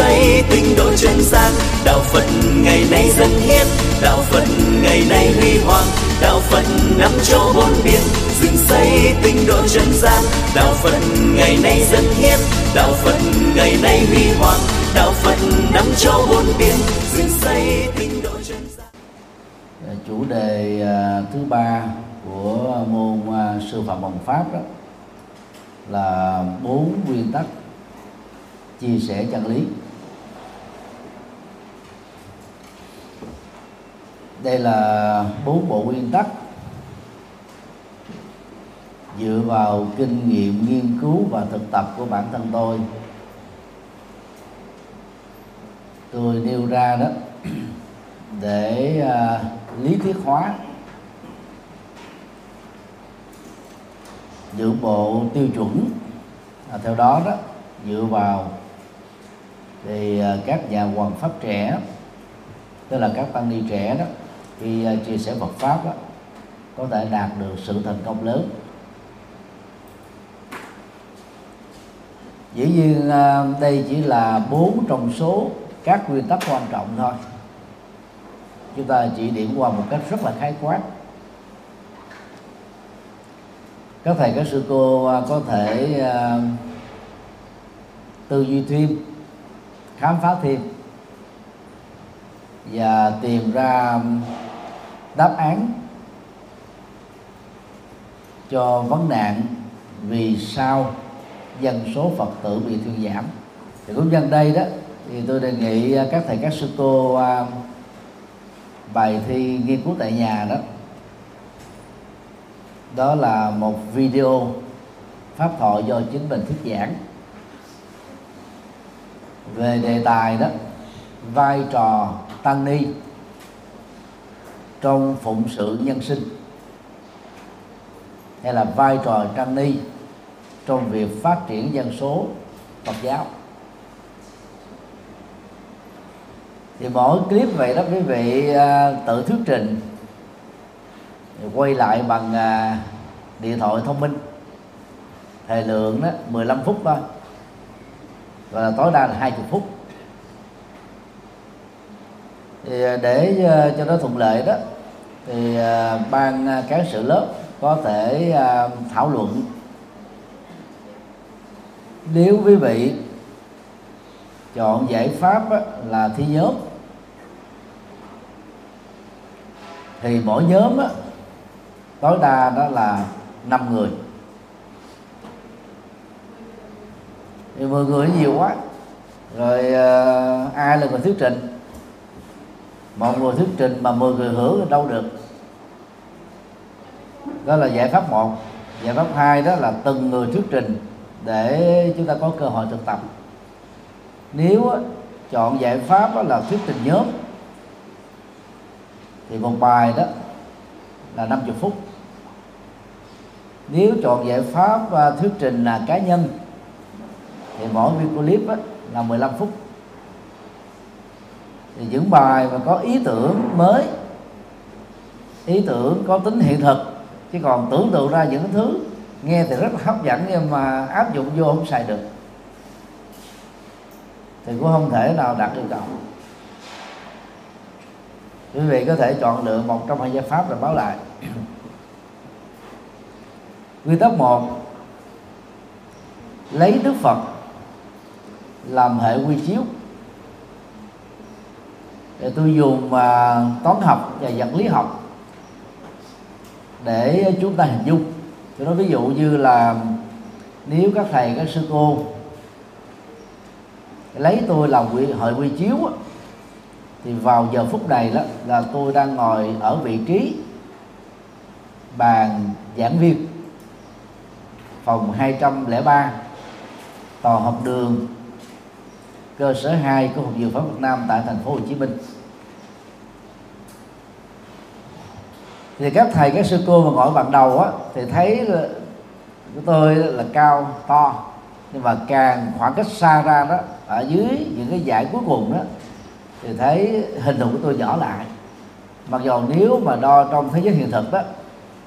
xây tinh độ chân gian đạo phật ngày nay dân hiến. Đạo phật ngày nay huy hoàng. Đạo phật năm châu bốn biển dựng xây tinh độ chân gian đạo phật ngày nay dân hiến. Đạo phật ngày nay huy hoàng. Đạo phật năm châu bốn biển dựng xây tinh độ chân gian chủ đề à, thứ ba của môn à, sư phạm bằng pháp đó là bốn nguyên tắc chia sẻ chân lý. Đây là bốn bộ nguyên tắc. Dựa vào kinh nghiệm nghiên cứu và thực tập của bản thân tôi tôi nêu ra đó để uh, lý thuyết hóa. Những bộ tiêu chuẩn à, theo đó đó dựa vào thì à, các nhà hoàng pháp trẻ tức là các tăng ni trẻ đó khi ờ, chia sẻ Phật pháp đó có thể đạt được sự thành công lớn. Dĩ nhiên ờ, đây chỉ là bốn trong số các nguyên tắc quan trọng thôi. Chúng ta chỉ điểm qua một cách rất là khái quát. Các thầy, các sư cô ờ, có thể tư duy thêm, khám phá thêm và tìm ra đáp án cho vấn nạn vì sao dân số phật tử bị thuyên giảm. Thì cũng nhân đây đó, thì tôi đề nghị à, các thầy các sư cô à, bài thi nghiên cứu tại nhà đó. Đó là một video pháp thoại do chính mình thuyết giảng. Về đề tài đó, vai trò tăng ni trong phụng sự nhân sinh, hay là vai trò tăng ni trong việc phát triển dân số, Phật giáo. Thì mỗi clip vậy đó quý vị à, tự thuyết trình, quay lại bằng à, điện thoại thông minh. Thời lượng đó 15 phút thôi. Và tối đa là 20 phút thì à, để à, cho nó thuận lợi đó, thì à, ban cán sự lớp có thể thảo luận. Nếu quý vị chọn giải pháp là thi nhóm, thì mỗi nhóm tối đa đó là 5 người. Thì 10 người nhiều quá, rồi ai là người thuyết trình? Một người thuyết trình mà 10 người hưởng thì đâu được. Đó là giải pháp một. Giải pháp hai đó là từng người thuyết trình để chúng ta có cơ hội thực tập. Nếu chọn giải pháp là thuyết trình nhóm, thì một bài đó là 50 phút. Nếu chọn giải pháp à, thuyết trình là cá nhân, thì mỗi video clip là 15 phút thì những bài mà có ý tưởng mới, ý tưởng có tính hiện thực, chứ còn tưởng tượng ra những thứ nghe thì rất là hấp dẫn nhưng mà áp dụng vô không xài được. Thì cũng không thể nào đạt yêu cầu. Quý vị có thể chọn lựa một trong hai giải pháp rồi báo lại. Nguyên tắc một, lấy đức phật làm hệ quy chiếu để tôi dùng uh, toán học và vật lý học để chúng ta hình dung. Tôi nói ví dụ như là nếu các thầy các sư cô lấy tôi làm quy, hội quy chiếu thì vào giờ phút này đó là tôi đang ngồi ở vị trí bàn giảng viên phòng 203 tòa học đường cơ sở 2 của Học viện Pháp Việt Nam tại thành phố Hồ Chí Minh. Thì các thầy, các sư cô mà ngồi bằng đầu á, thì thấy là của tôi là cao, to. Nhưng mà càng khoảng cách xa ra đó, ở dưới những cái giải cuối cùng đó, thì thấy hình thù của tôi nhỏ lại. Mặc dù nếu mà đo trong thế giới hiện thực đó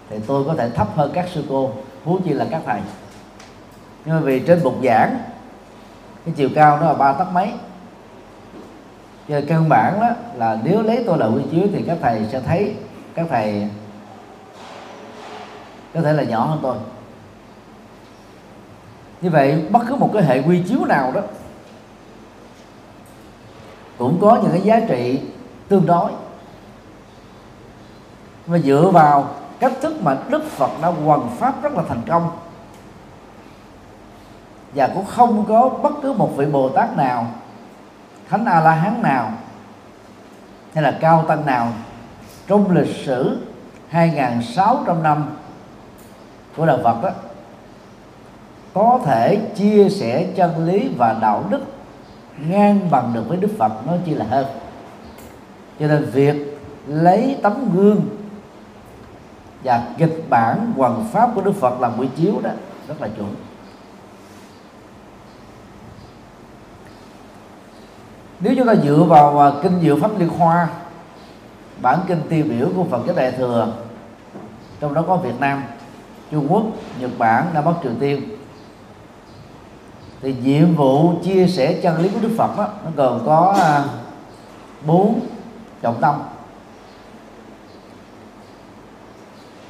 thì tôi có thể thấp hơn các sư cô, huống chi là các thầy. Nhưng mà vì trên bục giảng cái chiều cao nó là ba tấc mấy. Giờ căn bản đó là nếu lấy tôi là quy chiếu thì các thầy sẽ thấy các thầy có thể là nhỏ hơn tôi. Như vậy, bất cứ một cái hệ quy chiếu nào đó cũng có những cái giá trị tương đối. Và dựa vào cách thức mà Đức Phật đã hoàn pháp rất là thành công và cũng không có bất cứ một vị Bồ Tát nào, thánh A La Hán nào, hay là cao tăng nào trong lịch sử 2.600 năm của đạo Phật đó, có thể chia sẻ chân lý và đạo đức ngang bằng được với Đức Phật nói chi là hơn. Cho nên việc lấy tấm gương và kịch bản hoàn pháp của Đức Phật làm buổi chiếu đó rất là chuẩn. Nếu chúng ta dựa vào kinh diệu pháp liên hoa bản kinh tiêu biểu của Phật giáo Đại thừa trong đó có Việt Nam Trung Quốc Nhật Bản Nam Bắc Triều Tiên. Thì nhiệm vụ chia sẻ chân lý của Đức Phật đó, nó gồm có à, bốn trọng tâm.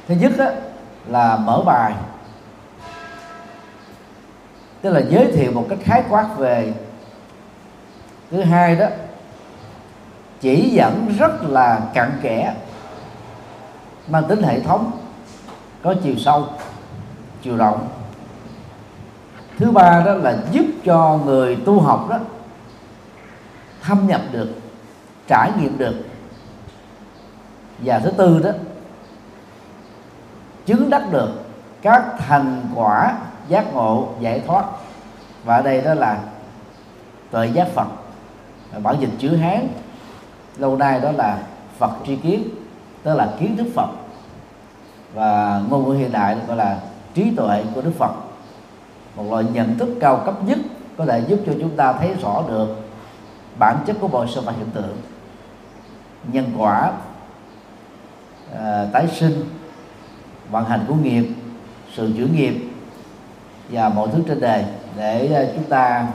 Thứ nhất đó, là mở bài. Tức là giới thiệu một cách khái quát về thứ hai đó, chỉ dẫn rất là cặn kẽ, mang tính hệ thống, có chiều sâu, chiều rộng. Thứ ba đó là giúp cho người tu học đó thâm nhập được, trải nghiệm được. Và thứ tư đó, chứng đắc được các thành quả giác ngộ, giải thoát. Và ở đây đó là tuệ giác phật. Ờ, bản dịch chữ hán lâu nay đó là phật tri kiến tức là kiến thức phật. Và ngôn ngữ hiện đại gọi là trí tuệ của đức phật. Một loại nhận thức cao cấp nhất có thể giúp cho chúng ta thấy rõ được bản chất của mọi sự vật hiện tượng. Nhân quả à, tái sinh vận hành của nghiệp sự chuyển nghiệp và mọi thứ trên đời để ờ, chúng ta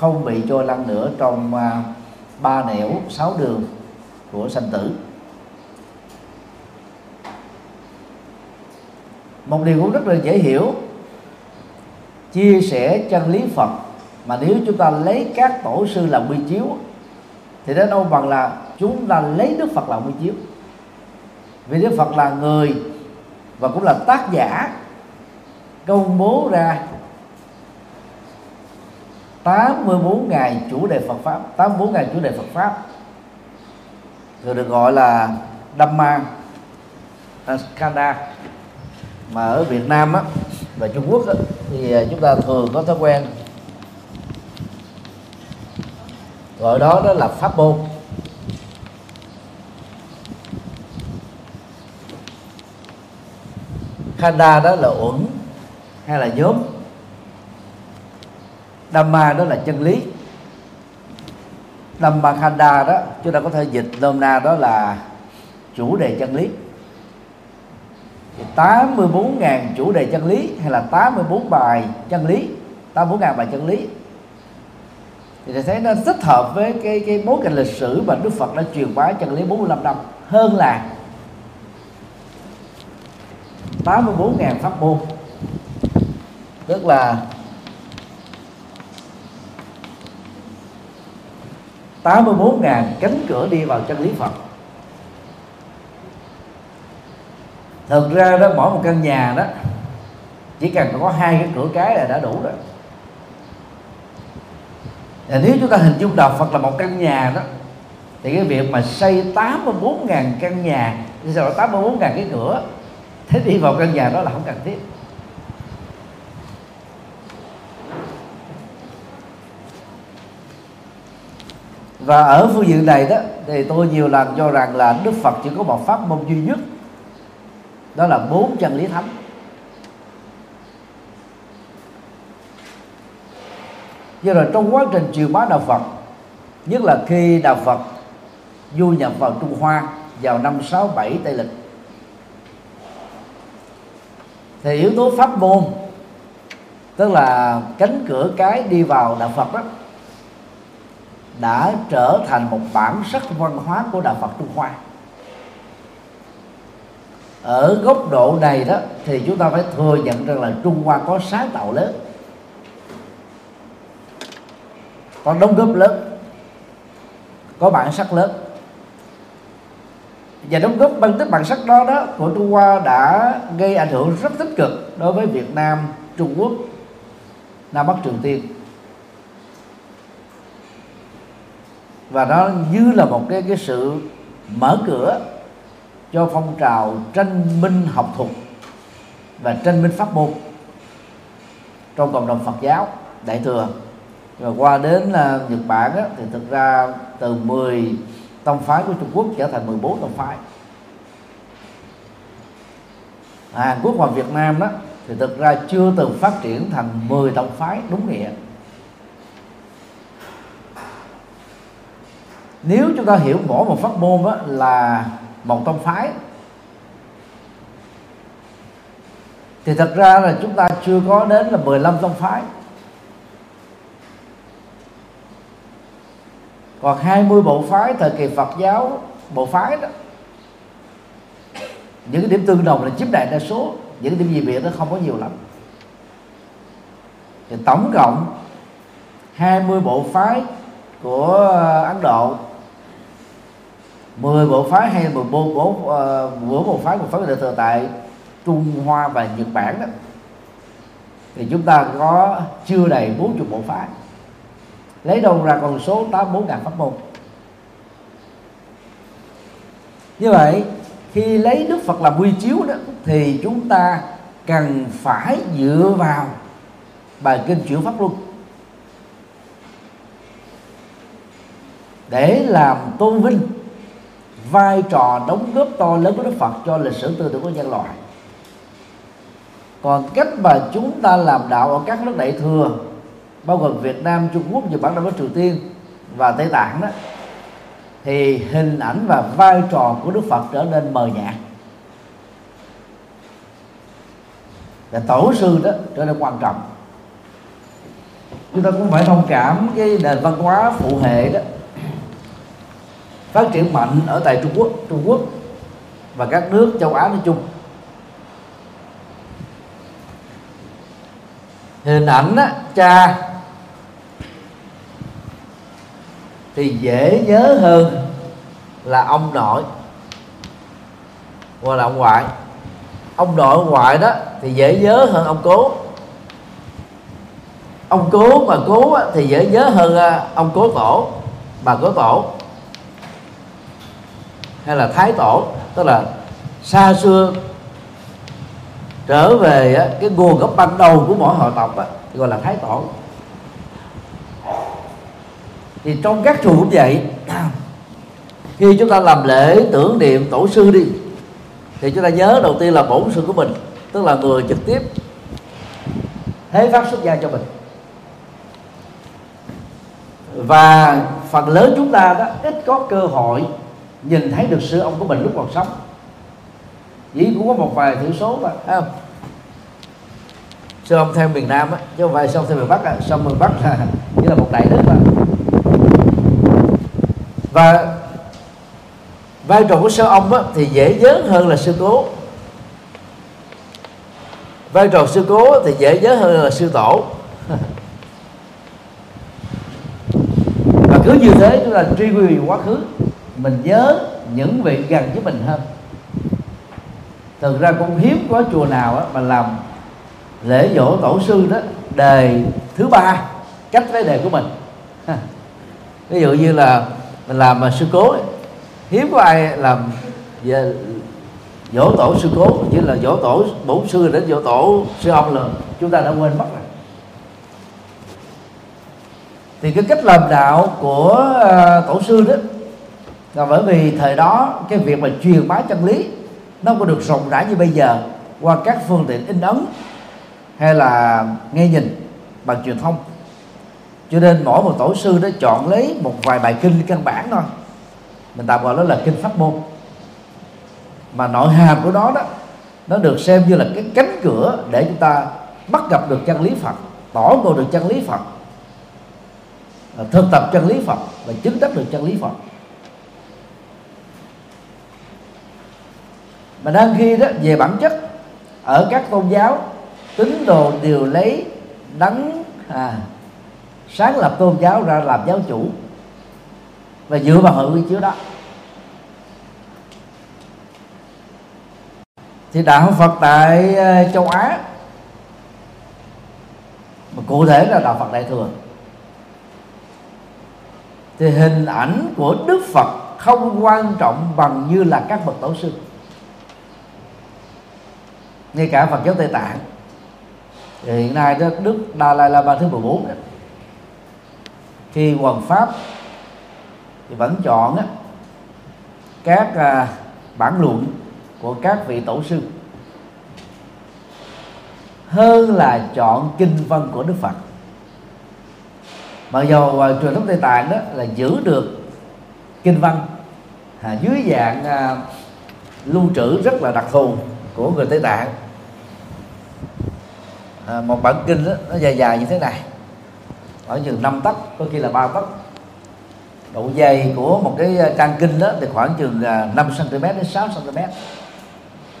không bị trôi lăn nữa trong à, ba nẻo sáu đường của sanh tử. Một điều cũng rất là dễ hiểu. Chia sẻ chân lý Phật, mà nếu chúng ta lấy các tổ sư làm quy chiếu, thì đến đâu bằng là chúng ta lấy Đức Phật làm quy chiếu. Vì Đức Phật là người và cũng là tác giả công bố ra 84 ngày chủ đề Phật pháp 84 ngày chủ đề Phật pháp. Rồi được gọi là Dhamma Kanda mà ở Việt Nam á, và Trung Quốc á, thì à, chúng ta thường có thói quen gọi đó đó là pháp môn. Khanda đó là uẩn hay là nhóm? Dhamma đó là chân lý. Dhamma Khanda đó, chúng ta có thể dịch nôm na đó là chủ đề chân lý. 84.000 chủ đề chân lý hay là 84 bài chân lý 84.000 bài chân lý. Thì thầy thấy nó thích hợp với cái cái bối cảnh lịch sử mà Đức Phật đã truyền bá chân lý 45 năm, hơn là 84.000 pháp môn. Tức là 84.000 cánh cửa đi vào chân lý Phật. Thực ra đó, mỗi một căn nhà đó, chỉ cần có hai cái cửa cái là đã đủ rồi. Và nếu chúng ta hình dung đạo Phật là một căn nhà đó, thì cái việc mà xây 84.000 căn nhà, thì sao 84.000 cái cửa, thế đi vào căn nhà đó là không cần thiết. Và ở phương diện này đó, thì tôi nhiều lần cho rằng là Đức Phật chỉ có một pháp môn duy nhất, đó là bốn chân lý thánh. Do rồi trong quá trình truyền bá đạo Phật, nhất là khi đạo Phật du nhập vào Trung Hoa vào năm 67 Tây lịch, thì yếu tố pháp môn, tức là cánh cửa cái đi vào đạo Phật đó đã trở thành một bản sắc văn hóa của đạo Phật Trung Hoa. Ở góc độ này đó thì chúng ta phải thừa nhận rằng là Trung Hoa có sáng tạo lớn có đóng góp lớn có bản sắc lớn. Và đóng góp bằng tích bản sắc đó đó của Trung Hoa đã gây ảnh hưởng rất tích cực đối với Việt Nam, Trung Quốc, Nam Bắc Triều Tiên. Và nó như là một cái cái sự mở cửa cho phong trào tranh minh học thuật và tranh minh pháp môn trong cộng đồng Phật giáo đại thừa. Và qua đến uh, Nhật Bản á, thì thực ra từ 10 tông phái của Trung Quốc trở thành 14 tông phái. Hàn Quốc và Việt Nam đó thì thực ra chưa từng phát triển thành 10 tông phái đúng nghĩa. Nếu chúng ta hiểu mỗi một pháp môn đó là một tông phái, thì thật ra là chúng ta chưa có đến là 15 tông phái. Còn 20 bộ phái thời kỳ Phật giáo, bộ phái đó, những cái điểm tương đồng là chiếm đại đa số, những cái điểm gì biệt nó không có nhiều lắm. Thì tổng cộng 20 bộ phái của Ấn Độ 10 bộ phái hay 10 bộ, bộ, ờ, uh, bộ, bộ phái một phái đại thừa tại Trung Hoa và Nhật Bản đó. Thì chúng ta có chưa đầy 40 bộ phái. Lấy đâu ra con số 84 ngàn pháp môn. Như vậy khi lấy Đức Phật làm quy chiếu đó thì chúng ta cần phải dựa vào bài kinh chuyển pháp luân. Để làm tôn vinh vai trò đóng góp to lớn của Đức Phật cho lịch sử tư tưởng của nhân loại. Còn cách mà chúng ta làm đạo ở các nước đại thừa bao gồm Việt Nam, Trung Quốc, Nhật Bản, Đông Bắc Triều Tiên và Tây Tạng đó thì hình ảnh và vai trò của Đức Phật trở nên mờ nhạt. Và tổ sư đó trở nên quan trọng. Chúng ta cũng phải thông cảm cái nền văn hóa phụ hệ đó phát triển mạnh ở tại Trung Quốc Trung Quốc và các nước châu Á nói chung. Hình ảnh á, cha thì dễ nhớ hơn là ông nội hoặc là ông ngoại. Ông nội ông ngoại đó thì dễ nhớ hơn ông cố. Ông cố mà cố thì dễ nhớ hơn à, ông cố tổ bà cố tổ hay là thái tổ, tức là xa xưa trở về cái nguồn gốc ban đầu của mỗi hội tộc gọi là thái tổ. Thì trong các chùa cũng vậy. Khi chúng ta làm lễ, tưởng niệm tổ sư đi, thì chúng ta nhớ đầu tiên là bổn sư của mình, tức là người trực tiếp thế phát xuất gia cho mình. Và phần lớn chúng ta đó, ít có cơ hội nhìn thấy được sư ông của mình lúc còn sống. Chỉ cũng có một vài thiểu số mà thấy không? Sư ông theo miền nam á chứ không phải sư ông theo miền bắc à, á sư ông miền bắc là như là một đại đức mà. Và vai trò của sư ông á, thì dễ nhớ hơn là sư cố. Vai trò sư cố thì dễ nhớ hơn là sư tổ. Và cứ như thế chúng ta truy quy quá khứ mình nhớ những vị gần với mình hơn. Thực ra cũng hiếm có chùa nào á, mà làm lễ dỗ tổ sư đó đề thứ ba cách với đề của mình. Ví dụ như là mình làm mà sư cố ấy. hiếm có ai làm về dỗ tổ sư cố chỉ là dỗ tổ bổn sư đến dỗ tổ sư ông là chúng ta đã quên mất rồi. Thì cái cách làm đạo của à, tổ sư đó là bởi vì thời đó, cái việc mà truyền bá chân lý, nó không có được rộng rãi như bây giờ qua các phương tiện in ấn hay là nghe nhìn bằng truyền thông. Cho nên mỗi một tổ sư đó chọn lấy một vài bài kinh căn bản thôi. Mình tạm gọi đó là kinh pháp môn. Mà nội hàm của nó đó, nó được xem như là cái cánh cửa để chúng ta bắt gặp được chân lý Phật, tỏ ngộ được chân lý Phật, thực tập chân lý Phật và chứng đắc được chân lý Phật. Mà đang khi đó về bản chất ở các tôn giáo tín đồ đều lấy đấng à, sáng lập tôn giáo ra làm giáo chủ và dựa vào hội quy chiếu đó. Thì đạo Phật tại ờ, châu Á mà cụ thể là đạo Phật Đại thừa. Thì hình ảnh của Đức Phật không quan trọng bằng như là các bậc tổ sư ngay cả Phật giáo Tây Tạng. Thì hiện nay đó Đức Dalai Lama thứ 14 đó, khi hoàng pháp thì vẫn chọn á, các à, bản luận của các vị tổ sư hơn là chọn kinh văn của Đức Phật. Mặc dù à, truyền thống Tây Tạng đó là giữ được kinh văn à, dưới dạng à, lưu trữ rất là đặc thù của người Tây Tạng. À, một bản kinh đó, nó dài dài như thế này. Ở chừng năm tấc có khi là ba tấc. Độ dày của một cái à, trang kinh đó thì khoảng chừng à, 5 cm đến 6 cm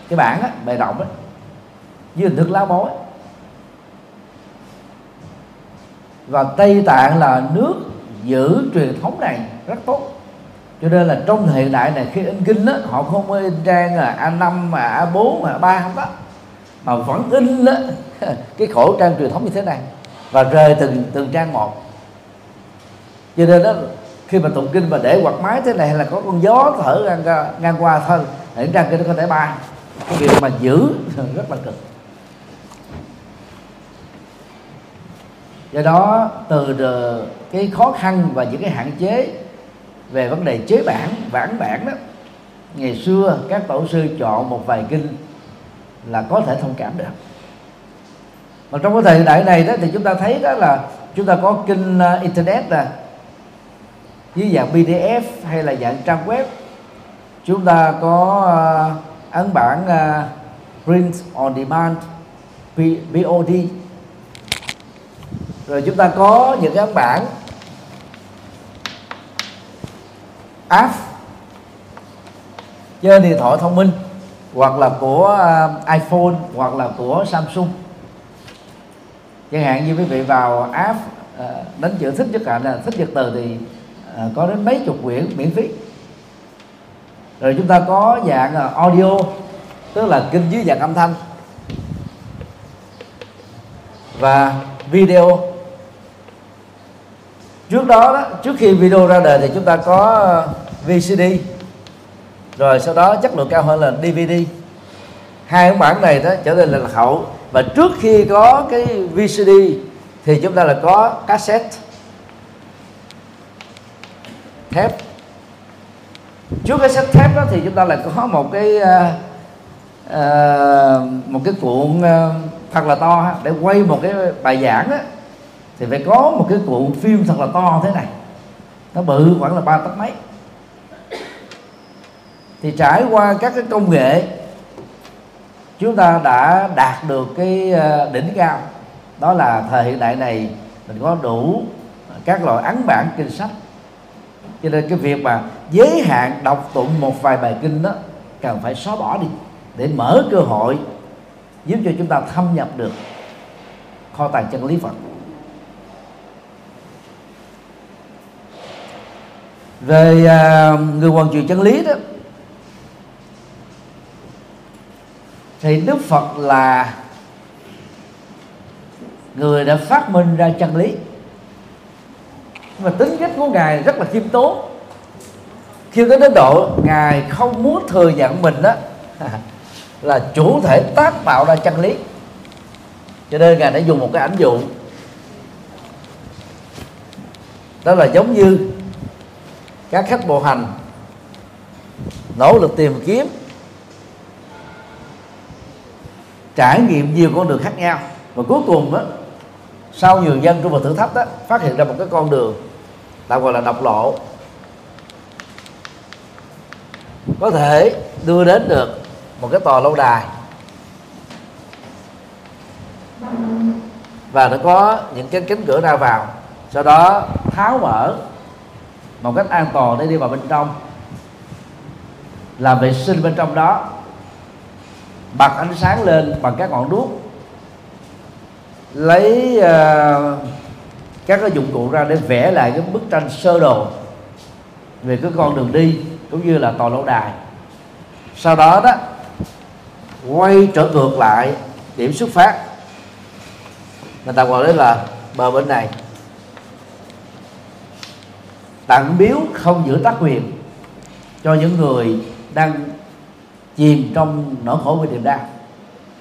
cái bản á, bề rộng á như hình thức lá bói và Tây Tạng là nước giữ truyền thống này rất tốt cho nên là trong hiện đại này khi in kinh đó họ không có in trang là A5 mà A4 mà A3 không đó mà vẫn in đó, cái khổ trang truyền thống như thế này. Và rời từng từng trang một. Cho nên đó khi mà tụng kinh mà để quạt máy thế này hay là có con gió thở ngang, ngang qua thôi hiện trang kinh nó có thể bay. Cái việc mà giữ rất là cực. Do đó từ cái khó khăn và những cái hạn chế về vấn đề chế bản bản bản đó. Ngày xưa các tổ sư chọn một vài kinh là có thể thông cảm được. Mà trong cái thời đại này đó thì chúng ta thấy đó là chúng ta có kinh uh, internet nè dưới dạng pdf hay là dạng trang web. Chúng ta có uh, ấn bản uh, print on demand POD rồi chúng ta có những cái ấn bản app trên điện thoại thông minh, hoặc là của à, iPhone, hoặc là của Samsung. Chẳng hạn như quý vị vào app à, đánh chữ thích nhất cả là thích nhật từ thì à, có đến mấy chục quyển miễn phí. Rồi chúng ta có dạng audio, tức là kinh dưới dạng âm thanh và video trước đó, đó trước khi video ra đời thì chúng ta có ờ, VCD rồi sau đó chất lượng cao hơn là DVD hai cái bản này đó trở nên là lạc hậu. Và trước khi có cái VCD thì chúng ta là có cassette thép. Trước cái cassette thép đó thì chúng ta lại có một cái uh, uh, một cái cuộn uh, thật là to để quay một cái bài giảng đó thì phải có một cái cụ phim thật là to thế này. Nó bự khoảng là ba tấc mấy. Thì trải qua các cái công nghệ, chúng ta đã đạt được cái ờ, đỉnh cao. Đó là thời hiện đại này, mình có đủ các loại ấn bản kinh sách. Cho nên cái việc mà giới hạn đọc tụng một vài bài kinh đó, cần phải xóa bỏ đi để mở cơ hội, giúp cho chúng ta thâm nhập được kho tàng chân lý Phật. Về à, người hoàn truyền chân lý đó thì đức phật là người đã phát minh ra chân lý. Mà tính cách của ngài rất là khiêm tốn. Khi tới đến độ ngài không muốn thừa nhận mình đó là chủ thể tác tạo ra chân lý. Cho nên ngài đã dùng một cái ảnh dụ. Đó là giống như các khách bộ hành nỗ lực tìm kiếm trải nghiệm nhiều con đường khác nhau. Và cuối cùng đó, sau nhiều dân trong một thử thách đó phát hiện ra một cái con đường tạm gọi là độc lộ. Có thể đưa đến được một cái tòa lâu đài. Và nó có những cái cánh cửa ra vào sau đó tháo mở một cách an toàn để đi vào bên trong. Làm vệ sinh bên trong đó. Bật ánh sáng lên bằng các ngọn đuốc. Lấy uh, các cái dụng cụ ra để vẽ lại cái bức tranh sơ đồ về cái con đường đi cũng như là tòa lâu đài. Sau đó đó quay trở ngược lại điểm xuất phát. Người ta gọi đấy là bờ bên này tặng biếu không giữ tác quyền cho những người đang chìm trong nỗi khổ của niềm đau.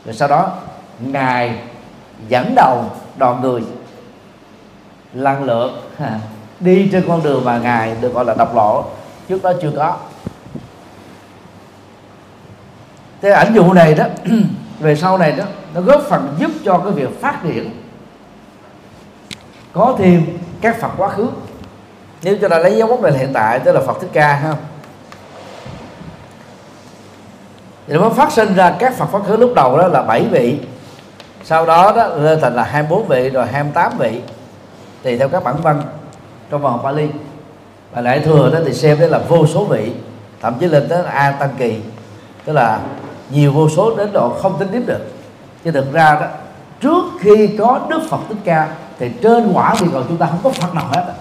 Rồi sau đó, ngài dẫn đầu đoàn người lăn lượt đi trên con đường mà ngài được gọi là độc lộ. Trước đó chưa có. Cái ảnh dụ này đó, về sau này đó, nó góp phần giúp cho cái việc phát triển có thêm các Phật quá khứ nếu cho ta lấy dấu mốc này hiện tại, tức là Phật thích ca ha thì nó phát sinh ra các Phật quá khứ lúc đầu đó là 7 vị. Sau đó đó lên thành là 24 vị, rồi 28 vị. Tùy theo các bản văn trong vòng Pali. Và lại thừa đó thì xem đấy là vô số vị. Thậm chí lên tới a tăng kỳ. Tức là nhiều vô số đến độ không tính tiếp được. Chứ thực ra đó, trước khi có đức phật thích ca, thì trên quả thì còn chúng ta không có phật nào hết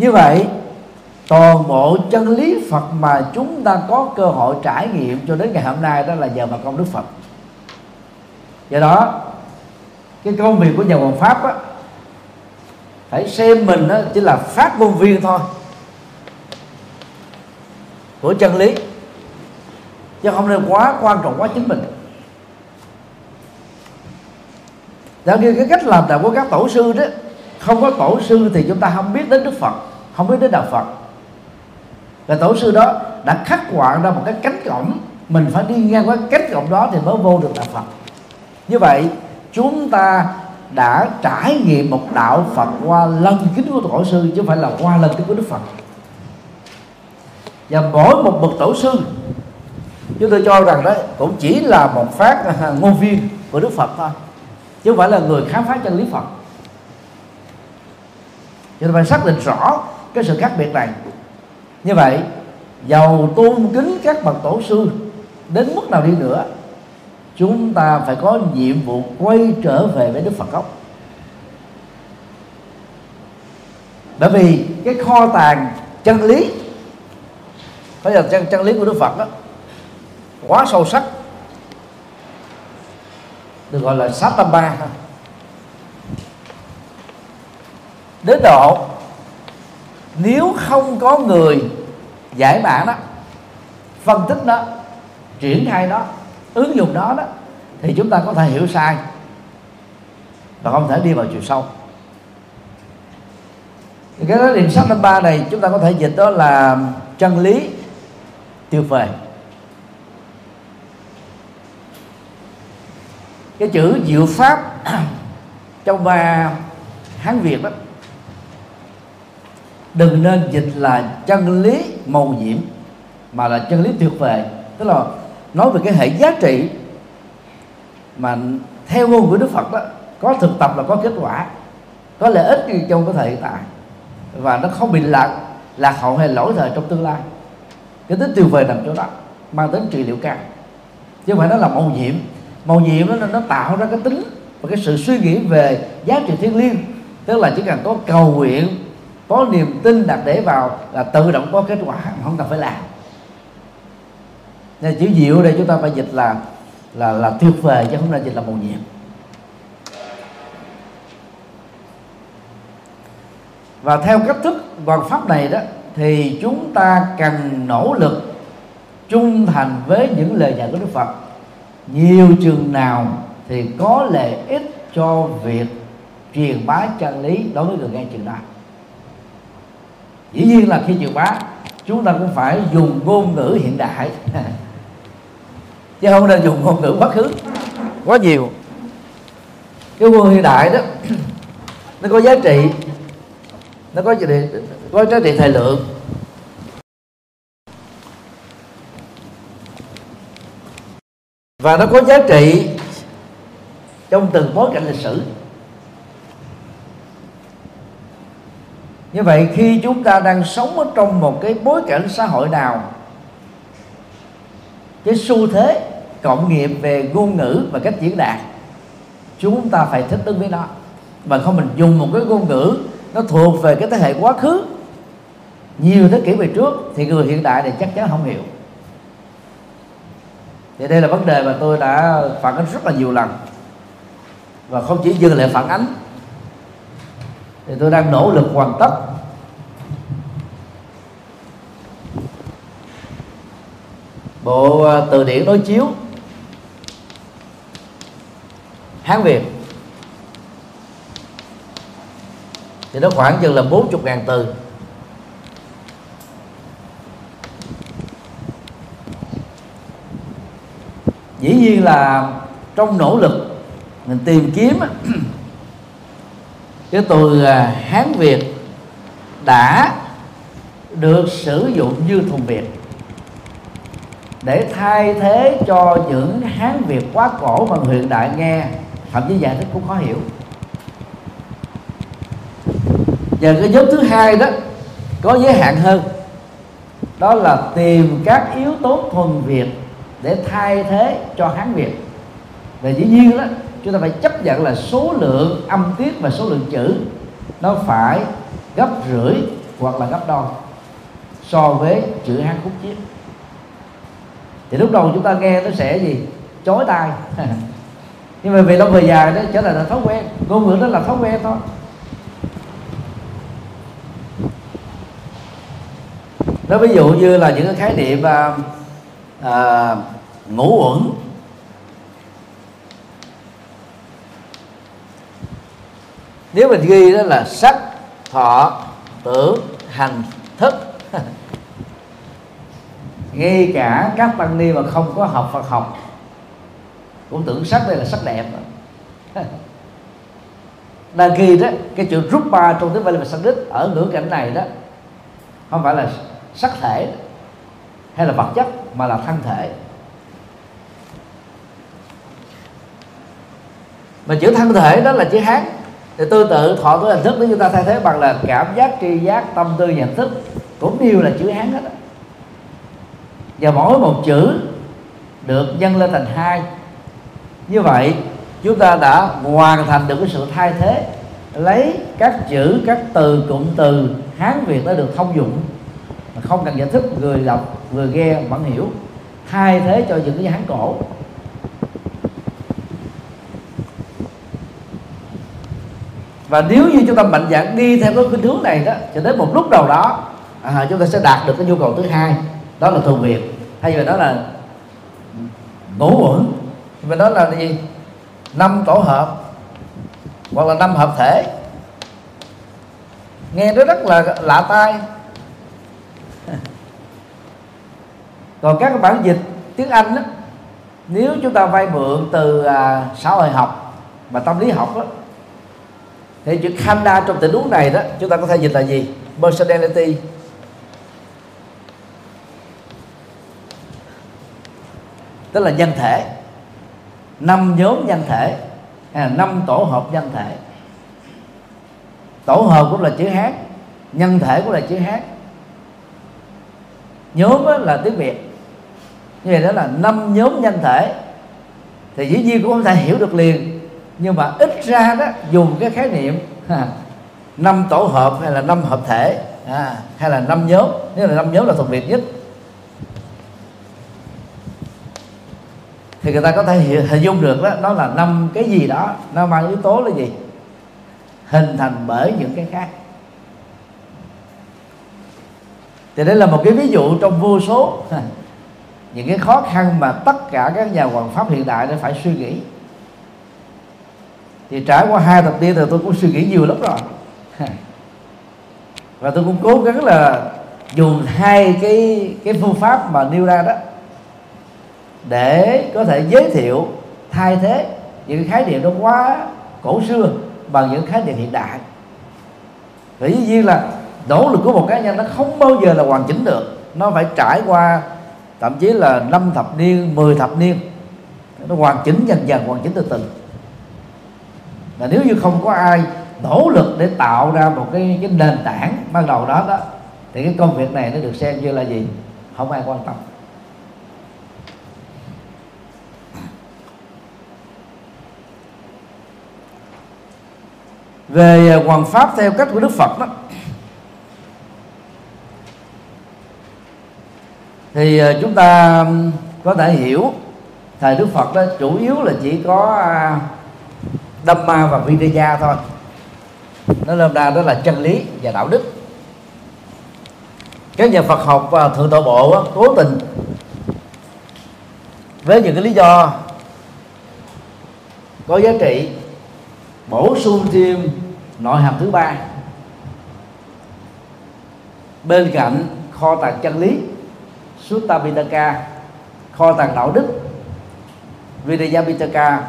như vậy toàn bộ chân lý Phật mà chúng ta có cơ hội trải nghiệm cho đến ngày hôm nay đó là nhờ mà công đức Phật. Do đó cái công việc của nhà hoàng pháp á, phải xem mình đó chỉ là phát ngôn viên thôi của chân lý chứ không nên quá quan trọng quá chính mình. Đó như cái cách làm đạo của các tổ sư đó Không có tổ sư thì chúng ta không biết đến Đức Phật. Không biết đến Đạo Phật. Và tổ sư đó đã khắc họa ra một cái cánh cổng. Mình phải đi ngang qua cánh cổng đó thì mới vô được Đạo Phật. Như vậy, chúng ta đã trải nghiệm một đạo Phật qua lần kính của tổ sư, chứ không phải là qua lần kính của Đức Phật. Và mỗi một bậc tổ sư, chúng tôi cho rằng đó cũng chỉ là một phát à, ngôn viên của Đức Phật thôi, chứ không phải là người khám phá chân lý Phật. Cho nên phải xác định rõ cái sự khác biệt này. Như vậy giàu tôn kính các bậc tổ sư đến mức nào đi nữa chúng ta phải có nhiệm vụ quay trở về với Đức Phật gốc. Bởi vì cái kho tàng chân lý phải là chân, chân lý của Đức Phật đó quá sâu sắc được gọi là sát tâm ba đến độ nếu không có người giải mã đó, phân tích đó, triển khai đó, ứng dụng đó đó, thì chúng ta có thể hiểu sai và không thể đi vào chiều sâu. Thì cái đó điểm sách năm ba này chúng ta có thể dịch đó là chân lý tuyệt vời. Cái chữ diệu pháp trong ba hán việt đó đừng nên dịch là chân lý màu nhiệm, mà là chân lý tuyệt vời. Tức là nói về cái hệ giá trị mà theo ngôn của đức phật đó, có thực tập là có kết quả, có lợi ích trong cái thời hiện tại, và nó không bị lạc lạc hậu hay lỗi thời trong tương lai. Cái tính tuyệt vời nằm chỗ đó, mang tính trị liệu cao. Chứ không phải nó là màu nhiệm. Màu nhiệm nó nó tạo ra cái tính và cái sự suy nghĩ về giá trị thiên liêng. Tức là chỉ cần có cầu nguyện có niềm tin đặt để vào là tự động có kết quả, không cần phải làm. Nên chữ diệu đây chúng ta phải dịch là là là tuyệt vời chứ không là dịch là màu nhiệm. Và theo cách thức hoàn pháp này đó, thì chúng ta cần nỗ lực trung thành với những lời dạy của Đức Phật. Nhiều trường nào thì có lợi ích cho việc truyền bá chân lý đối với người nghe trường đó dĩ nhiên là khi truyền bá chúng ta cũng phải dùng ngôn ngữ hiện đại. Chứ không nên dùng ngôn ngữ quá khứ. Quá nhiều. Cái ngôn hiện đại đó nó có giá trị nó có giá trị có giá trị thời lượng. Và nó có giá trị trong từng bối cảnh lịch sử như vậy, khi chúng ta đang sống ở trong một cái bối cảnh xã hội nào, cái xu thế, cộng nghiệp về ngôn ngữ và cách diễn đạt, chúng ta phải thích ứng với nó. Mà không mình dùng một cái ngôn ngữ nó thuộc về cái thế hệ quá khứ, nhiều thế kỷ về trước, thì người hiện đại này chắc chắn không hiểu. Thì đây là vấn đề mà tôi đã phản ánh rất là nhiều lần. Và không chỉ dừng lại phản ánh thì tôi đang nỗ lực hoàn tất. Bộ à, từ điển đối chiếu. Hán Việt. Thì nó khoảng chừng là 40 ngàn từ. Dĩ nhiên là trong nỗ lực mình tìm kiếm cái từ à, Hán Việt đã được sử dụng như thuần Việt. Để thay thế cho những Hán Việt quá cổ mà hiện đại nghe, thậm chí giải thích cũng khó hiểu. Và cái nhóm thứ hai đó, có giới hạn hơn. Đó là tìm các yếu tố thuần việt để thay thế cho hán việt. Và dĩ nhiên đó chúng ta phải chấp nhận là số lượng âm tiết và số lượng chữ nó phải gấp rưỡi hoặc là gấp đôi so với chữ hán khúc chiết thì lúc đầu chúng ta nghe nó sẽ gì? Chói tai. Nhưng mà về lâu về dài đó trở thành là thói quen. Ngôn ngữ đó là thói quen thôi. Nó ví dụ như là những cái khái niệm à, à, ngũ uẩn. Nếu mình ghi đó là sắc, thọ, tưởng, hành, thức. Ngay cả các tăng ni mà không có học Phật học, cũng tưởng sắc đây là sắc đẹp. Đang ghi đó, cái chữ ba trong tiếng Bali và Sanskrit ở ngữ cảnh này đó, không phải là sắc thể hay là vật chất, mà là thân thể. Mà chữ thân thể đó là chữ hán thì tương tự thọ tưởng, hình thức nếu chúng ta thay thế bằng là cảm giác, tri giác, tâm tư nhận thức cũng đều là chữ hán hết đó. và mỗi một chữ được nhân lên thành hai. Như vậy, chúng ta đã hoàn thành được cái sự thay thế, lấy các chữ, các từ cụm từ hán việt đã được thông dụng. Không cần giải thích, người đọc, người nghe vẫn hiểu. Thay thế cho những cái hán cổ. Và nếu như chúng ta mạnh dạn đi theo cái khuynh hướng này đó cho đến một lúc nào đó à, chúng ta sẽ đạt được cái nhu cầu thứ hai đó là thuần việt hay là đó là ngũ uẩn và đó là gì? Năm tổ hợp hoặc là năm hợp thể. Nghe nó rất là lạ tai. Còn các bản dịch tiếng anh đó, nếu chúng ta vay mượn từ à, xã hội học và tâm lý học đó, thì chữ khanda trong tình huống này đó, chúng ta có thể dịch là gì? Personality. Tức là nhân thể. Năm nhóm nhân thể. À, năm tổ hợp nhân thể. Tổ hợp cũng là chữ hát nhân thể cũng là chữ hát nhóm là tiếng việt. Như vậy đó là năm nhóm nhân thể. Thì dĩ nhiên cũng không thể hiểu được liền nhưng mà ít ra đó dùng cái khái niệm năm tổ hợp hay là năm hợp thể à, hay là năm nhóm nếu là năm nhóm là thuộc việt nhất. Thì người ta có thể hiểu, hình dung được đó nó là năm cái gì đó nó mang yếu tố là gì? Hình thành bởi những cái khác. Thì đây là một cái ví dụ trong vô số những cái khó khăn mà tất cả các nhà hoàng pháp hiện đại đã phải suy nghĩ thì trải qua hai thập niên thì tôi cũng suy nghĩ nhiều lắm rồi. Và tôi cũng cố gắng là dùng hai cái cái phương pháp mà nêu ra đó để có thể giới thiệu, thay thế những khái niệm nó quá cổ xưa bằng những khái niệm hiện đại. Và dĩ nhiên là nỗ lực của một cá nhân nó không bao giờ là hoàn chỉnh được. Nó phải trải qua thậm chí là năm thập niên 10 thập niên. Nó hoàn chỉnh dần dần, hoàn chỉnh từ từ và nếu như không có ai nỗ lực để tạo ra một cái cái nền tảng ban đầu đó đó, thì cái công việc này nó được xem như là gì? Không ai quan tâm. Về à, hoàng pháp theo cách của đức phật đó, thì à, chúng ta có thể hiểu thời đức phật đó chủ yếu là chỉ có à, Dhamma và Vinaya thôi. Nó lâm ra đó là chân lý và đạo đức. Các nhà Phật học và thượng tọa bộ đó, cố tình với những cái lý do có giá trị bổ sung thêm nội hàm thứ ba. Bên cạnh kho tàng chân lý Sutta Pitaka kho tàng đạo đức Vinaya Pitaka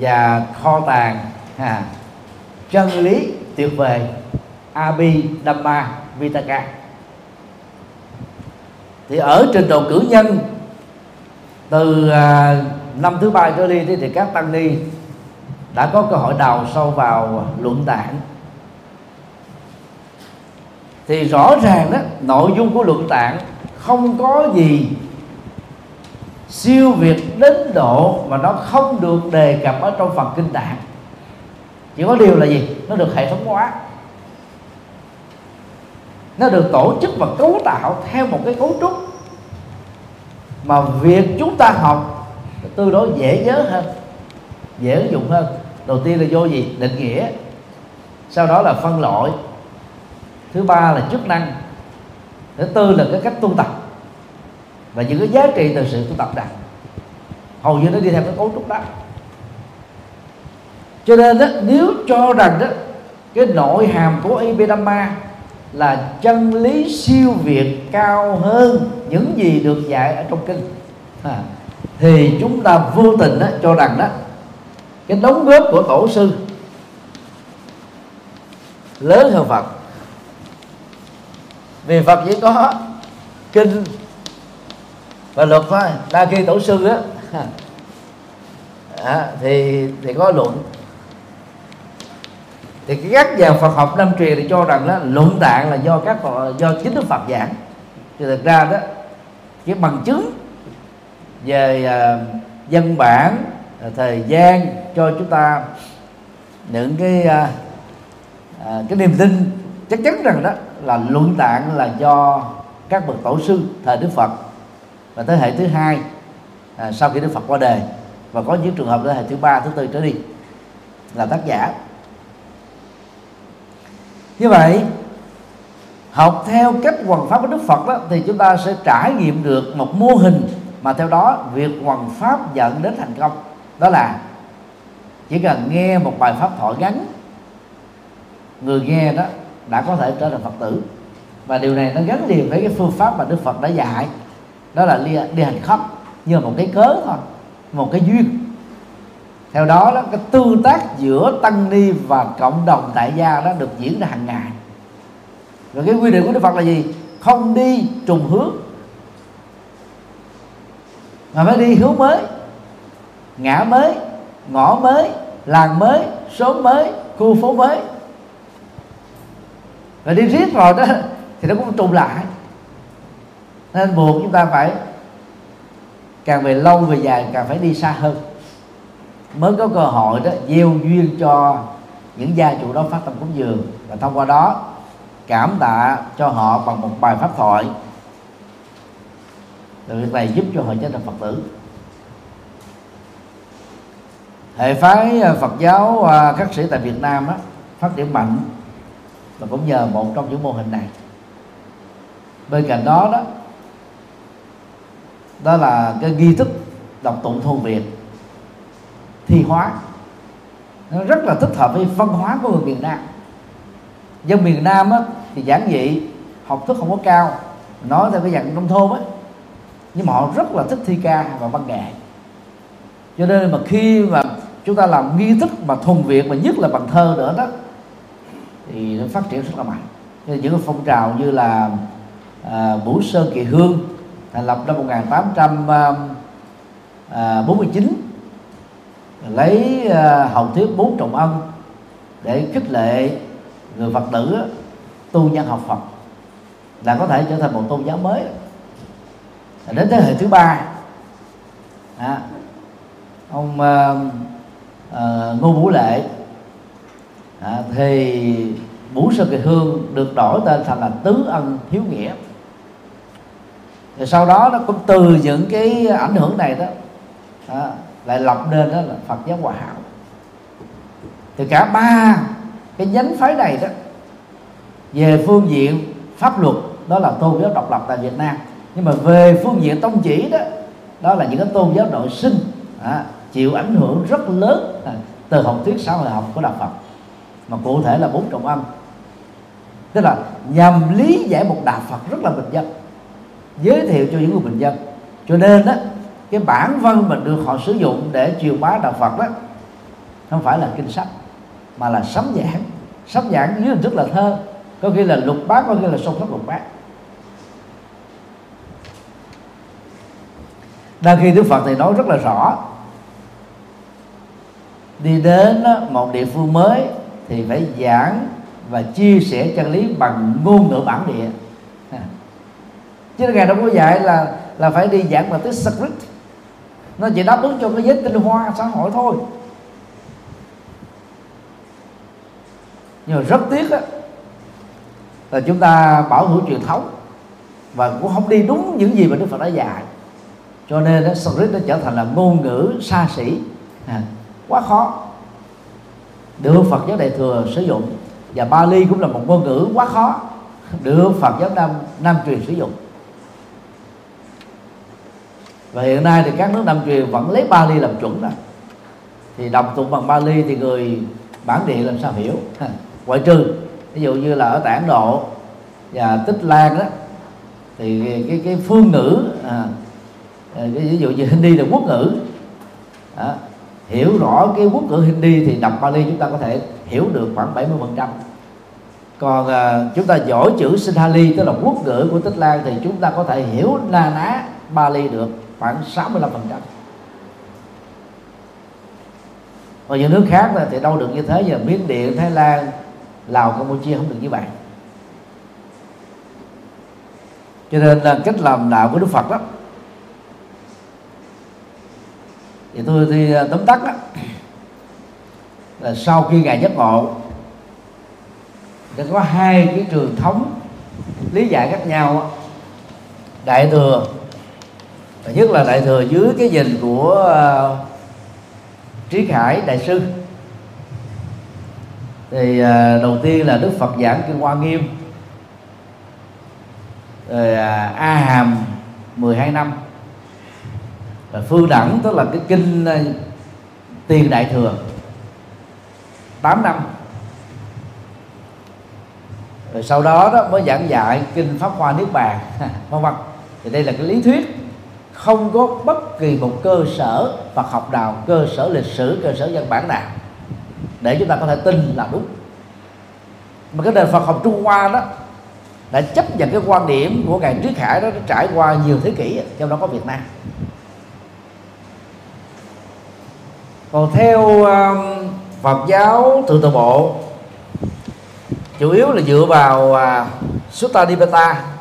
và kho tàng à, chân lý tuyệt vời Abhidhamma Vitaka. Thì ở trình độ cử nhân từ à, năm thứ ba trở đi thì các tăng ni đã có cơ hội đào sâu vào luận tạng. Thì rõ ràng đó nội dung của luận tạng không có gì siêu việt đến độ mà nó không được đề cập ở trong phần kinh tạng. Chỉ có điều là gì? Nó được hệ thống hóa. Nó được tổ chức và cấu tạo theo một cái cấu trúc mà việc chúng ta học tương đối dễ nhớ hơn, dễ ứng dụng hơn. Đầu tiên là vô gì? Định nghĩa. Sau đó là phân loại. Thứ ba là chức năng. Thứ tư là cái cách tu tập và những cái giá trị từ sự tu tập này hầu như nó đi theo cái cấu trúc đó. Cho nên đó, nếu cho rằng đó cái nội hàm của Abhidhamma là chân lý siêu việt cao hơn những gì được dạy ở trong kinh à, thì chúng ta vô tình đó, cho rằng đó cái đóng góp của tổ sư lớn hơn Phật. Vì Phật chỉ có kinh và luật thôi đa khi tổ sư á. À, thì thì có luận. Thì các nhà Phật học Nam truyền thì cho rằng đó luận tạng là do các do chính Đức Phật giảng. Thì thực ra đó cái bằng chứng về à, uh, dân bản uh, thời gian cho chúng ta những cái uh, uh, cái niềm tin chắc chắn rằng đó là luận tạng là do các bậc tổ sư thời Đức Phật và thế hệ thứ hai à, sau khi Đức Phật qua đời và có những trường hợp thế hệ thứ ba thứ tư trở đi là tác giả. Như vậy học theo cách hoàn pháp của Đức Phật đó, thì chúng ta sẽ trải nghiệm được một mô hình mà theo đó việc hoàn pháp dẫn đến thành công. Đó là chỉ cần nghe một bài pháp thoại ngắn người nghe đó đã có thể trở thành Phật tử. Và điều này nó gắn liền với cái phương pháp mà Đức Phật đã dạy đó là đi, đi hành khất như một cái cớ thôi một cái duyên. Theo đó đó cái tương tác giữa tăng ni và cộng đồng tại gia đó được diễn ra hàng ngày. Và cái quy định của đức phật là gì? Không đi trùng hướng mà phải đi hướng mới. Ngã mới ngõ mới làng mới số mới khu phố mới. Và đi riết rồi đó thì nó cũng trùng lại nên buộc chúng ta phải càng về lâu về dài càng phải đi xa hơn. Mới có cơ hội đó gieo duyên cho những gia chủ đó phát tâm cúng dường và thông qua đó cảm tạ cho họ bằng một bài pháp thoại. Từ việc này giúp cho họ trở thành phật tử. Hệ phái à, Phật giáo à, các sĩ tại Việt Nam đó, phát triển mạnh và cũng nhờ một trong những mô hình này. Bên cạnh đó đó đó là cái nghi thức đọc tụng thôn Việt. Thi hóa. Nó rất là thích hợp với văn hóa của người miền Nam. Dân miền Nam á, thì giản dị học thức không có cao nói theo cái dạng nông thôn á. Nhưng mà họ rất là thích thi ca và văn nghệ. Cho nên mà khi mà chúng ta làm nghi thức mà thuần việt mà nhất là bằng thơ nữa đó thì nó phát triển rất là mạnh. Những cái phong trào như là à, Bủ Sơn Kỳ Hương thành lập năm 1849 ờ, ờ, lấy ờ, hồng thuyết bốn trọng ân để khích lệ người phật tử tu nhân học phật là có thể trở thành một tôn giáo mới. Đến thế hệ thứ ba à, ông à, ngô vũ lệ à, thì Vũ Sơn Kỳ Hương được đổi tên thành là Tứ Ân Hiếu Nghĩa rồi sau đó nó cũng từ những cái ảnh hưởng này đó à, lại lập nên đó là Phật giáo Hòa Hảo. Thì cả ba cái nhánh phái này đó về phương diện pháp luật đó là tôn giáo độc lập tại Việt Nam. Nhưng mà về phương diện tông chỉ đó đó là những cái tôn giáo nội sinh à, chịu ảnh hưởng rất lớn à, từ học thuyết xã hội học của đạo Phật. Mà cụ thể là bốn trọng âm. Tức là nhằm lý giải một đạo Phật rất là bình dân giới thiệu cho những người bình dân. Cho nên đó cái bản văn mà được họ sử dụng để truyền bá đạo Phật đó không phải là kinh sách, mà là sấm giảng. Sấm giảng dưới hình thức là thơ, có khi là lục bát có khi là song thất lục bát đang khi Đức Phật thì nói rất là rõ. Đi đến một địa phương mới thì phải giảng và chia sẻ chân lý bằng ngôn ngữ bản địa chứ ngài đâu có dạy là là phải đi giảng bằng tiếng script. Nó chỉ đáp ứng cho cái giới tinh hoa xã hội thôi. Nhưng mà rất tiếc á là chúng ta bảo hữu truyền thống và cũng không đi đúng những gì mà Đức Phật đã dạy. Cho nên đó, script nó trở thành là ngôn ngữ xa xỉ. À, quá khó. Được Phật giáo Đại thừa sử dụng và Bali cũng là một ngôn ngữ quá khó. Được Phật giáo Nam Nam truyền sử dụng và hiện nay thì các nước Nam truyền vẫn lấy Bali làm chuẩn đó. Thì đọc tụng bằng Bali thì người bản địa làm sao hiểu? Ngoại trừ ví dụ như là ở tại Ấn Độ và Tích Lan đó thì cái cái phương ngữ à, à cái ví dụ như Hindi là quốc ngữ. À, hiểu rõ cái quốc ngữ Hindi thì đọc Bali chúng ta có thể hiểu được khoảng 70 phần trăm. Còn à, chúng ta giỏi chữ Sinhali tức là quốc ngữ của Tích Lan thì chúng ta có thể hiểu na ná Bali được khoảng 65 phần trăm. Còn những nước khác thì đâu được như thế giờ? Miến Điện, Thái Lan, Lào, Campuchia không được như vậy cho nên là cách làm đạo của Đức Phật đó, thì tôi thì à, tóm tắt đó là sau khi ngài giác ngộ, đã có hai cái trường thống lý giải khác nhau đại thừa nhất là đại thừa dưới cái nhìn của à, uh, trí khải đại sư. Thì uh, đầu tiên là đức phật giảng kinh hoa nghiêm. Rồi uh, a hàm 12 năm. Rồi phương đẳng tức là cái kinh uh, tiền đại thừa 8 năm. Rồi sau đó đó mới giảng dạy kinh pháp hoa niết bàn. Vân vân. Thì đây là cái lý thuyết không có bất kỳ một cơ sở Phật học nào cơ sở lịch sử cơ sở văn bản nào. Để chúng ta có thể tin là đúng. Mà cái nền Phật học Trung Hoa đó đã chấp nhận cái quan điểm của ngài Trí Khải đó đã trải qua nhiều thế kỷ trong đó có Việt Nam. Còn theo um, Phật giáo thượng tự bộ chủ yếu là dựa vào uh, Sutta Dipata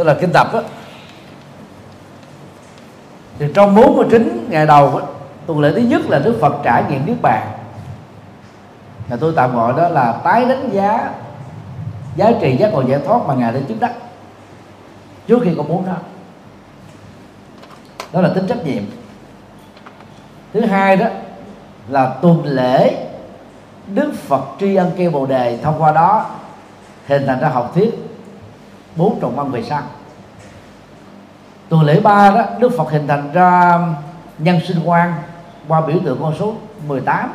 tức là kinh tập đó, thì trong 49 ngày đầu đó, tuần lễ thứ nhất là Đức Phật trải nghiệm Niết Bàn. Là tôi tạm gọi đó là tái đánh giá giá trị giác ngộ giải thoát mà ngài đã chứng đắc. Trước khi còn muốn đó đó là tính trách nhiệm. Thứ hai đó là tuần lễ Đức Phật tri ân kêu Bồ đề. Thông qua đó hình thành ra học thuyết bốn trọng văn về sau. Tuần lễ ba đó Đức Phật hình thành ra nhân sinh quan qua biểu tượng con số 18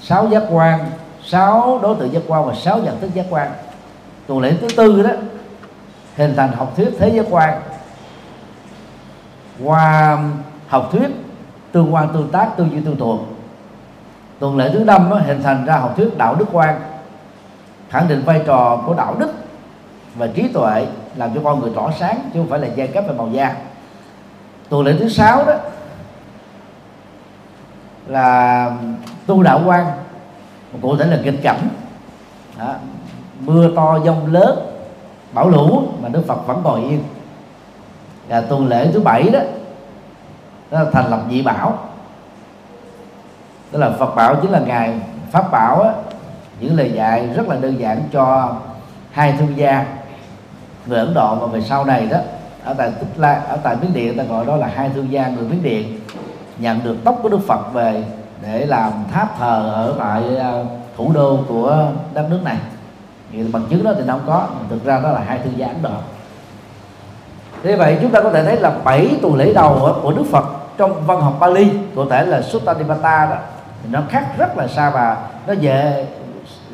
sáu giác quan sáu đối tượng giác quan và sáu nhận thức giác quan. Tuần lễ thứ tư đó hình thành học thuyết thế giới quan. Qua học thuyết tương quan tương tác tư duy tương thuộc tuần lễ thứ năm đó, hình thành ra học thuyết đạo đức quan. Khẳng định vai trò của đạo đức và trí tuệ làm cho con người rõ sáng chứ không phải là giai cấp và màu da. Tuần lễ thứ sáu đó là tu đạo quan cụ thể là nghịch cảnh. Đó. mưa to giông lớn bão lũ mà đức phật vẫn ngồi yên. Và tuần lễ thứ bảy đó đó là thành lập dị bảo. Tức là phật bảo chính là ngài pháp bảo á, những lời dạy rất là đơn giản cho hai thương gia người ấn độ và về sau này đó, ở tại tích la, ở tại miến điện, ta gọi đó là hai thương gia người miến điện, nhận được tóc của đức phật về để làm tháp thờ ở tại à, thủ đô của đất nước này. Thì bằng chứng đó thì nó không có thực ra đó là hai thương gia ấn độ. Thế vậy chúng ta có thể thấy là bảy tuần lễ đầu của đức phật trong văn học Bali cụ thể là Sutta đó, thì nó khác rất là xa và nó về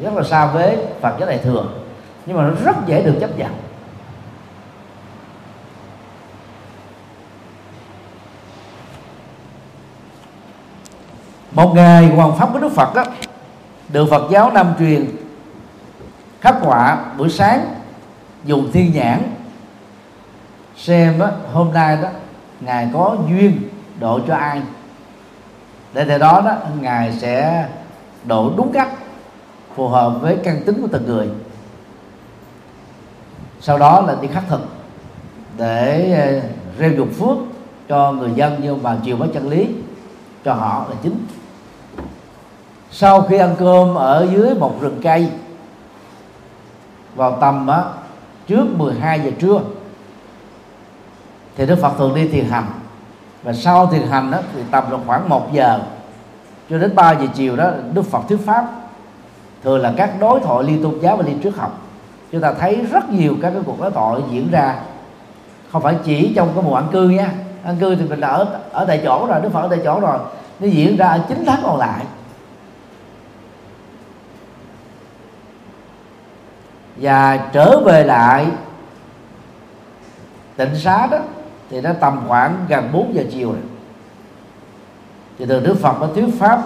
rất là xa với Phật giáo đại thừa, nhưng mà nó rất dễ được chấp nhận. Một ngày hoàng pháp của Đức Phật đó được Phật giáo Nam truyền khắc họa buổi sáng dùng thiên nhãn xem đó, hôm nay đó ngài có duyên độ cho ai. Để từ đó đó ngài sẽ độ đúng cách phù hợp với căn tính của từng người. Sau đó là đi khắc thực để ờ, rêu dục phước cho người dân nhưng mà chiều với chân lý cho họ là chính sau khi ăn cơm ở dưới một rừng cây vào tầm á, trước 12 giờ trưa thì Đức Phật thường đi thiền hành. Và sau thiền hành đó, thì tầm là khoảng 1 giờ cho đến 3 giờ chiều đó Đức Phật thuyết pháp. Thường là các đối thoại liên tôn giáo và liên trước học. Chúng ta thấy rất nhiều các cái cuộc đối thoại diễn ra. Không phải chỉ trong cái mùa ăn cư nha. Ăn cư thì mình đã ở ở tại chỗ rồi Đức Phật ở tại chỗ rồi. Nó diễn ra ở 9 tháng còn lại. Và trở về lại tỉnh xá đó, thì nó tầm khoảng gần 4 giờ chiều rồi. Thì từ Đức Phật có thuyết pháp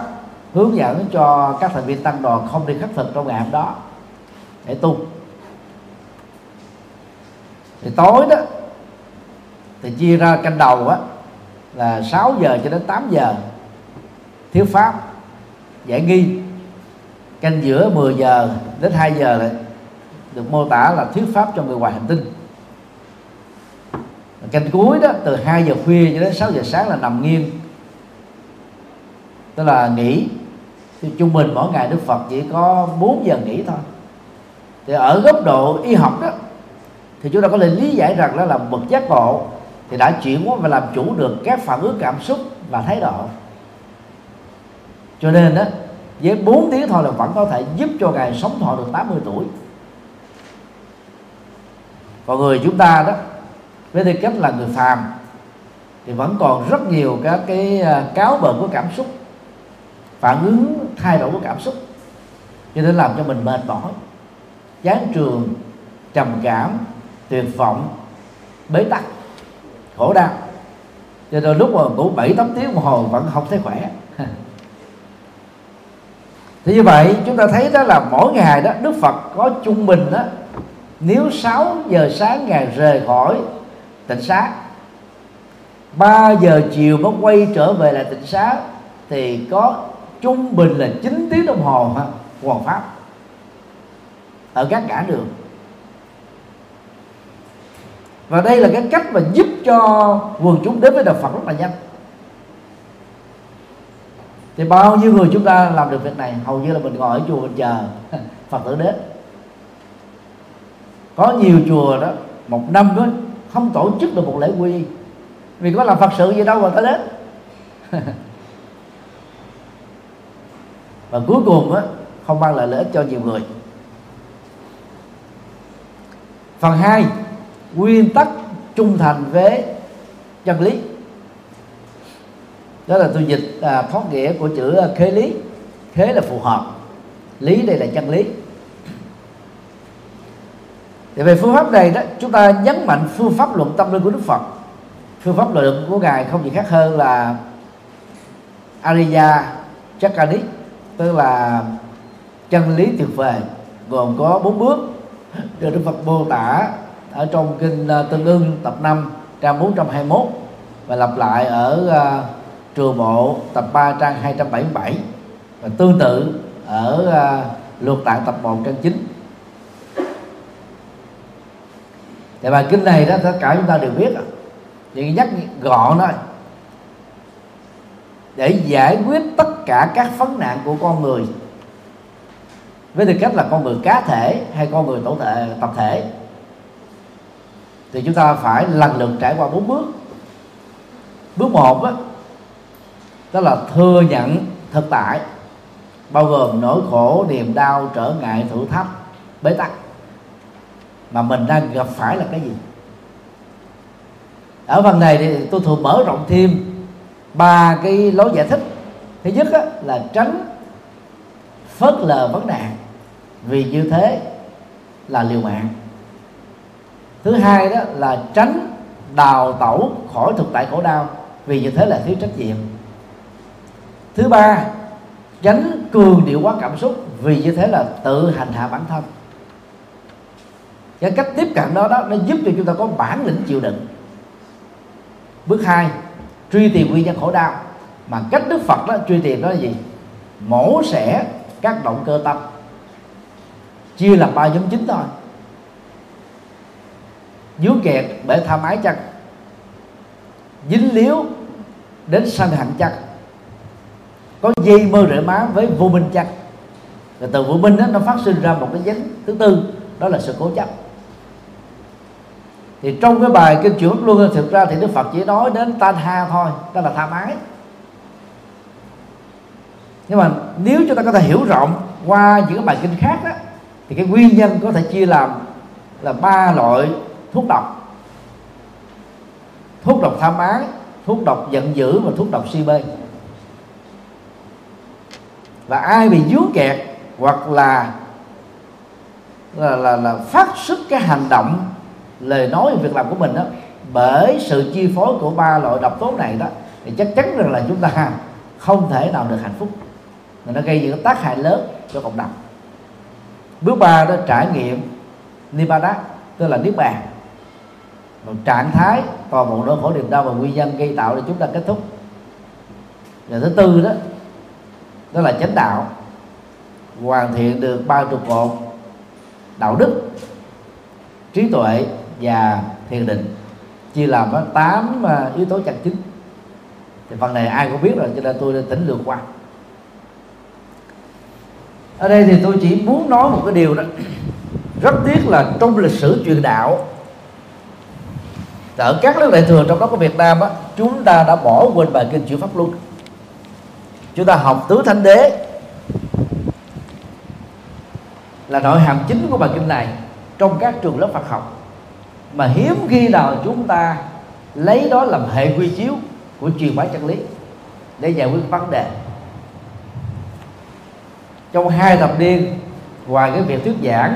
hướng dẫn cho các thành viên tăng đoàn không đi khắc thực trong ngày hôm đó để tu. Thì tối đó, thì chia ra canh đầu á, là 6 giờ cho đến 8 giờ thiếu pháp giải nghi. Canh giữa 10 giờ đến 2 giờ lại được mô tả là thuyết pháp cho người ngoài hành tinh. Canh cuối đó, từ 2 giờ khuya cho đến 6 giờ sáng là nằm nghiêng. Tức là nghỉ. Thì trung bình mỗi ngày Đức Phật chỉ có 4 giờ nghỉ thôi. Thì ở góc độ y học đó, thì chúng ta có thể lý giải rằng đó là bậc giác ngộ. Thì đã chuyển hóa và làm chủ được các phản ứng cảm xúc và thái độ. Cho nên đó, với 4 tiếng thôi là vẫn có thể giúp cho ngài sống thọ được 80 tuổi còn người chúng ta đó, với tư cách là người phàm, thì vẫn còn rất nhiều các cái à, cáo bợn của cảm xúc, phản ứng thay đổi của cảm xúc. Cho nên làm cho mình mệt mỏi, chán trường, trầm cảm, tuyệt vọng, bế tắc, khổ đau. Cho nên lúc mà ngủ bảy, tám tiếng một hồi vẫn không thấy khỏe. Thì như vậy, chúng ta thấy đó là mỗi ngày đó, Đức Phật có trung bình đó nếu 6 giờ sáng ngài rời khỏi tỉnh xá 3 giờ chiều mới quay trở về lại tỉnh xá, thì có trung bình là 9 tiếng đồng hồ hoàn pháp. Ở các ngã đường. Và đây là cái cách mà giúp cho quần chúng đến với đạo Phật rất là nhanh. Thì bao nhiêu người chúng ta làm được việc này? Hầu như là mình ngồi ở chùa mình chờ Phật tử đến có nhiều chùa đó một năm đó không tổ chức được một lễ quy. Vì có làm Phật sự gì đâu mà ta đến. Và cuối cùng á không mang lại lợi ích cho nhiều người. Phần 2 nguyên tắc trung thành với chân lý. Đó là tôi dịch à, thoát nghĩa của chữ à, khế lý. Khế là phù hợp. Lý đây là chân lý thì về phương pháp này đó chúng ta nhấn mạnh phương pháp luận tâm linh của đức phật. Phương pháp luận của ngài không gì khác hơn là Ariya Chakani tức là chân lý tuyệt vời gồm có bốn bước được Đức Phật mô tả ở trong kinh ờ, Tương ưng tập 5 trang 421 và lặp lại ở uh, trường bộ tập 3 trang 277 và tương tự ở uh, luật tạng tập 1 trang 9 thì bài kinh này đó tất cả chúng ta đều biết à. chỉ nhắc gọn thôi. Để giải quyết tất cả các vấn nạn của con người. Với tư cách là con người cá thể hay con người tổ thể tập thể. Thì chúng ta phải lần lượt trải qua bốn bước. Bước một đó, đó là thừa nhận thực tại bao gồm nỗi khổ niềm đau trở ngại thử thách bế tắc mà mình đang gặp phải là cái gì? Ở phần này thì tôi thường mở rộng thêm ba cái lối giải thích. Thứ nhất á, là tránh phớt lờ vấn nạn vì như thế là liều mạng. Thứ hai đó là tránh đào tẩu khỏi thực tại khổ đau vì như thế là thiếu trách nhiệm. Thứ ba tránh cường điệu quá cảm xúc vì như thế là tự hành hạ bản thân cái cách tiếp cận đó đó nó giúp cho chúng ta có bản lĩnh chịu đựng. Bước hai truy tìm nguyên nhân khổ đau. Mà cách đức phật đó truy tìm đó là gì? Mổ xẻ các động cơ tâm. Chia làm ba nhóm chính thôi. Dướng kẹt bể tham ái chăng dính líu đến sân hận chăng có dây mơ rễ má với vô minh chăng rồi từ vô minh đó, nó phát sinh ra một cái dính thứ tư đó là sự cố chấp thì trong cái bài kinh chuyển luôn thực ra thì đức phật chỉ nói đến tan ha thôi đó là tham ái nhưng mà nếu chúng ta có thể hiểu rộng qua những cái bài kinh khác đó thì cái nguyên nhân có thể chia làm là ba loại thuốc độc. Thuốc độc tham ái thuốc độc giận dữ và thuốc độc si mê. Và ai bị dướng kẹt hoặc là là, là, là phát xuất cái hành động lời nói việc làm của mình đó bởi sự chi phối của ba loại độc tố này đó, thì chắc chắn rằng là chúng ta không thể nào được hạnh phúc. Mà nó gây những tác hại lớn cho cộng đồng. Bước ba đó, trải nghiệm nibbana, tức là niết bàn. Một trạng thái toàn bộ nỗi khổ niềm đau và nguyên nhân gây tạo để chúng ta kết thúc. Và thứ tư đó đó là chánh đạo. Hoàn thiện được ba trụ cột đạo đức, trí tuệ và thiền định. Chia làm có tám à, yếu tố chân chính thì phần này ai cũng biết rồi, cho nên tôi đã tính lược qua. Ở đây thì tôi chỉ muốn nói một cái điều đó. Rất tiếc là trong lịch sử truyền đạo, ở các nước đại thừa trong đó có Việt Nam á, chúng ta đã bỏ quên bài kinh chuyển pháp luân. Chúng ta học tứ thánh đế. Là nội hàm chính của bài kinh này trong các trường lớp Phật học mà hiếm khi nào chúng ta lấy đó làm hệ quy chiếu của truyền bá chân lý để giải quyết vấn đề. Trong hai thập niên ngoài cái việc thuyết giảng,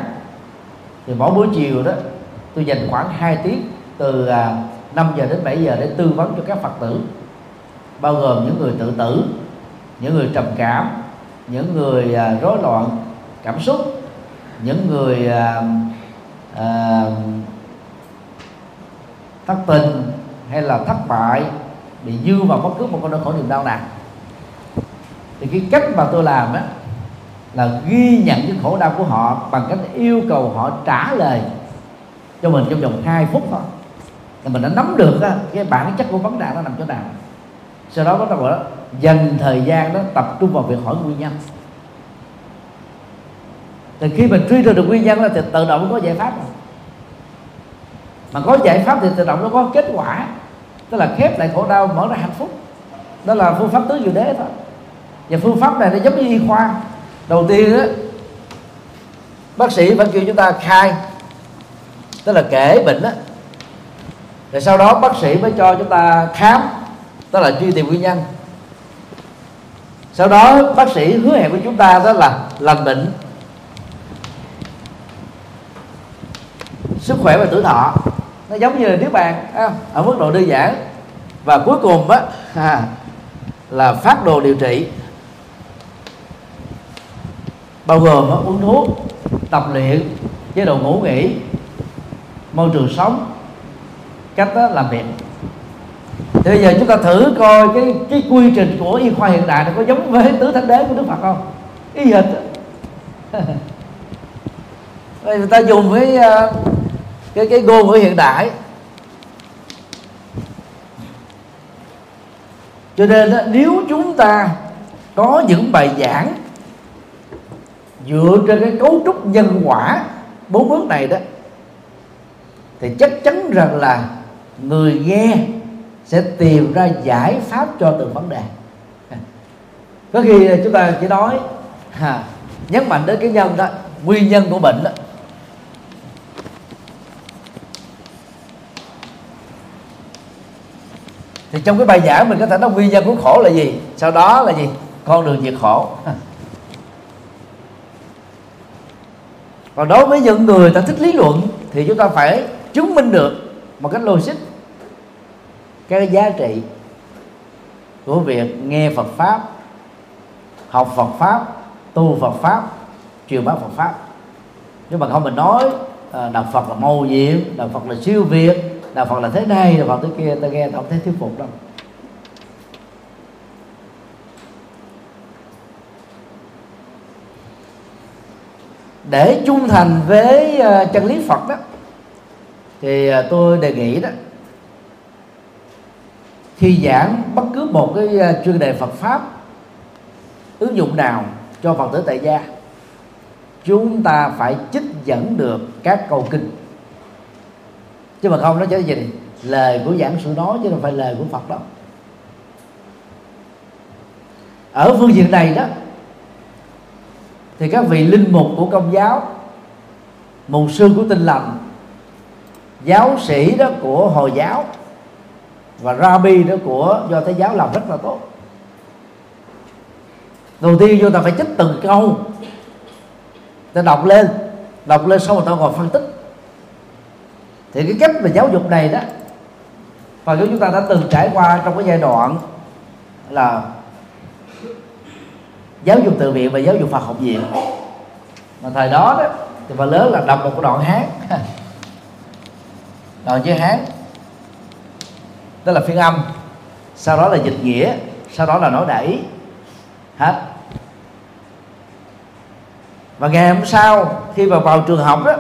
thì mỗi buổi chiều đó, tôi dành khoảng 2 tiếng từ à, 5 giờ đến 7 giờ để tư vấn cho các phật tử, bao gồm những người tự tử, những người trầm cảm, những người à, rối loạn cảm xúc, những người à, thất tình hay là thất bại bị dư vào bất cứ một con nỗi khổ niềm đau nào. Thì cái cách mà tôi làm á là ghi nhận cái khổ đau của họ bằng cách yêu cầu họ trả lời cho mình trong vòng 2 phút thôi. Thì mình đã nắm được á, cái bản chất của vấn đề nó nằm chỗ nào. Sau đó bắt đầu đó dành thời gian đó tập trung vào việc hỏi nguyên nhân. Thì khi mình truy ra được nguyên nhân là thì tự động có giải pháp rồi mà có giải pháp thì tự động nó có kết quả. Tức là khép lại khổ đau, mở ra hạnh phúc. Đó là phương pháp tứ diệu đế thôi. Và phương pháp này nó giống như y khoa. Đầu tiên đó bác sĩ phải kêu chúng ta khai. Tức là kể bệnh đó rồi sau đó bác sĩ mới cho chúng ta khám. Tức là truy tìm nguyên nhân. Sau đó bác sĩ hứa hẹn với chúng ta đó là lành bệnh. Sức khỏe và tuổi thọ nó giống như là niết bàn ở mức độ đơn giản. Và cuối cùng á à, là phát đồ điều trị. Bao gồm á, uống thuốc tập luyện chế độ ngủ nghỉ môi trường sống cách đó làm việc. Thì bây giờ chúng ta thử coi cái cái quy trình của y khoa hiện đại nó có giống với tứ thánh đế của đức phật không? Y hệt người ta dùng với uh, cái cái ngôn ngữ hiện đại. Cho nên đó, nếu chúng ta có những bài giảng dựa trên cái cấu trúc nhân quả bốn bước này đó thì chắc chắn rằng là người nghe sẽ tìm ra giải pháp cho từng vấn đề. Có khi chúng ta chỉ nói nhấn mạnh đến cái nhân đó nguyên nhân của bệnh đó. Thì trong cái bài giảng mình có thể nói nguyên nhân của khổ là gì? Sau đó là gì? Con đường diệt khổ. Còn đối với những người ta thích lý luận thì chúng ta phải chứng minh được một cách logic cái giá trị của việc nghe Phật pháp học Phật pháp tu Phật pháp truyền bá Phật pháp. Nhưng mà không mình nói à, đạo Phật là màu nhiệm đạo Phật là siêu việt đạo Phật là thế này đạo Phật thế kia, ta nghe không thấy thuyết phục đâu. Để trung thành với ờ, chân lý Phật đó, thì ờ, tôi đề nghị đó khi giảng bất cứ một cái ờ, chuyên đề Phật pháp ứng dụng nào cho Phật tử tại gia, chúng ta phải trích dẫn được các câu kinh chứ mà không, nó chỉ gì lời của giảng sư nói chứ không phải lời của Phật đó. Ở phương diện này đó, thì các vị linh mục của công giáo, mục sư của tinh lành, giáo sĩ đó của hồi giáo, và rabbi đó của do thái giáo làm rất là tốt. Đầu tiên chúng ta phải chích từng câu. Ta đọc lên đọc lên xong rồi ta ngồi phân tích thì cái cách mà giáo dục này đó và chúng ta đã từng trải qua trong cái giai đoạn là giáo dục tự viện và giáo dục Phật học viện. Mà thời đó đó, thì phần lớn là đọc một cái đoạn hát đoạn chữ hát đó là phiên âm. Sau đó là dịch nghĩa. Sau đó là nói đẩy. Hết và ngày hôm sau, khi vào vào trường học đó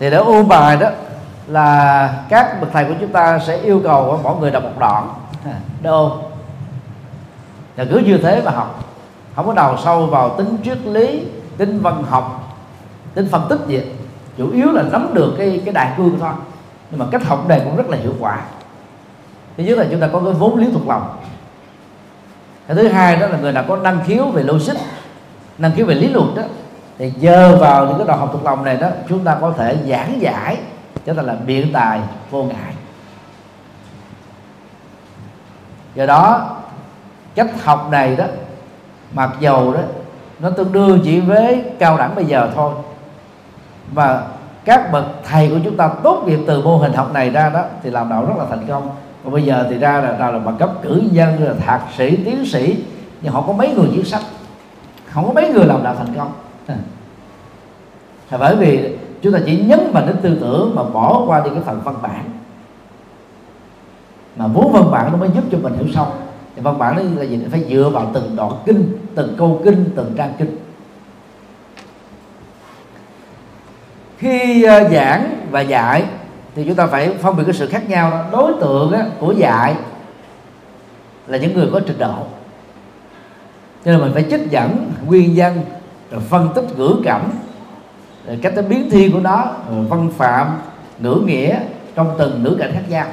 thì để ôn bài đó là các bậc thầy của chúng ta sẽ yêu cầu mỗi người đọc một đoạn. Đô và cứ như thế mà học. Không có đào sâu vào tính triết lý tính văn học tính phân tích gì. Chủ yếu là nắm được cái cái đại cương thôi. Nhưng mà cách học này cũng rất là hiệu quả. Thứ nhất là chúng ta có cái vốn liếng thuộc lòng. Cái thứ hai đó là người nào có năng khiếu về logic năng khiếu về lý luận đó thì nhờ vào những cái đoạn học thuộc lòng này đó, chúng ta có thể giảng giải, cho ta là biện tài vô ngại. Do đó, cách học này đó, mặc dầu đó, nó tương đương chỉ với cao đẳng bây giờ thôi. Và các bậc thầy của chúng ta tốt nghiệp từ mô hình học này ra đó, thì làm đạo rất là thành công. Còn bây giờ thì ra là nào là bằng cấp cử nhân, là thạc sĩ, tiến sĩ, nhưng họ có mấy người viết sách. Không có mấy người làm đạo thành công. Ừ. là bởi vì chúng ta chỉ nhấn vào đến tư tưởng mà bỏ qua đi cái phần văn bản. Mà muốn văn bản nó mới giúp cho mình hiểu sâu. Thì văn bản đó là gì? Phải dựa vào từng đoạn kinh từng câu kinh từng trang kinh. Khi ờ, giảng và dạy thì chúng ta phải phân biệt cái sự khác nhau đó. đối tượng á, của dạy là những người có trình độ. Cho nên mình phải trích dẫn nguyên văn phân tích ngữ cảnh. Rồi cách nó biến thi của nó rồi văn phạm, ngữ nghĩa, trong từng ngữ cảnh khác nhau.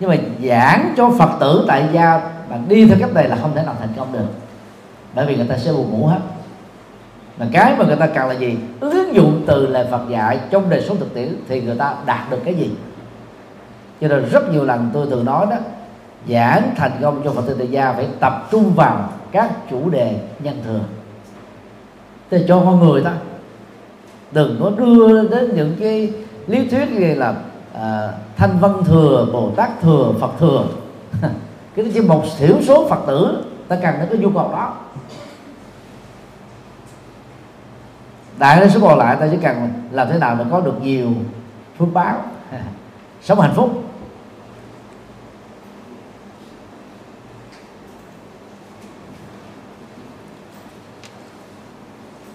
Nhưng mà giảng cho phật tử tại gia mà đi theo cách này là không thể nào thành công được. Bởi vì người ta sẽ buồn ngủ hết. Mà cái mà người ta cần là gì? Ứng dụng từ lời Phật dạy trong đời sống thực tiễn thì người ta đạt được cái gì? Cho nên rất nhiều lần tôi thường nói đó, giảng thành công cho Phật tử tại gia phải tập trung vào các chủ đề nhân thường thì cho con người ta. Đừng có đưa đến những cái lý thuyết như là à, thanh văn thừa bồ tát thừa phật thừa. Cái chỉ một thiểu số phật tử ta cần đến cái nhu cầu đó. Đại đa số còn lại ta chỉ cần làm thế nào để có được nhiều phước báo. Sống hạnh phúc.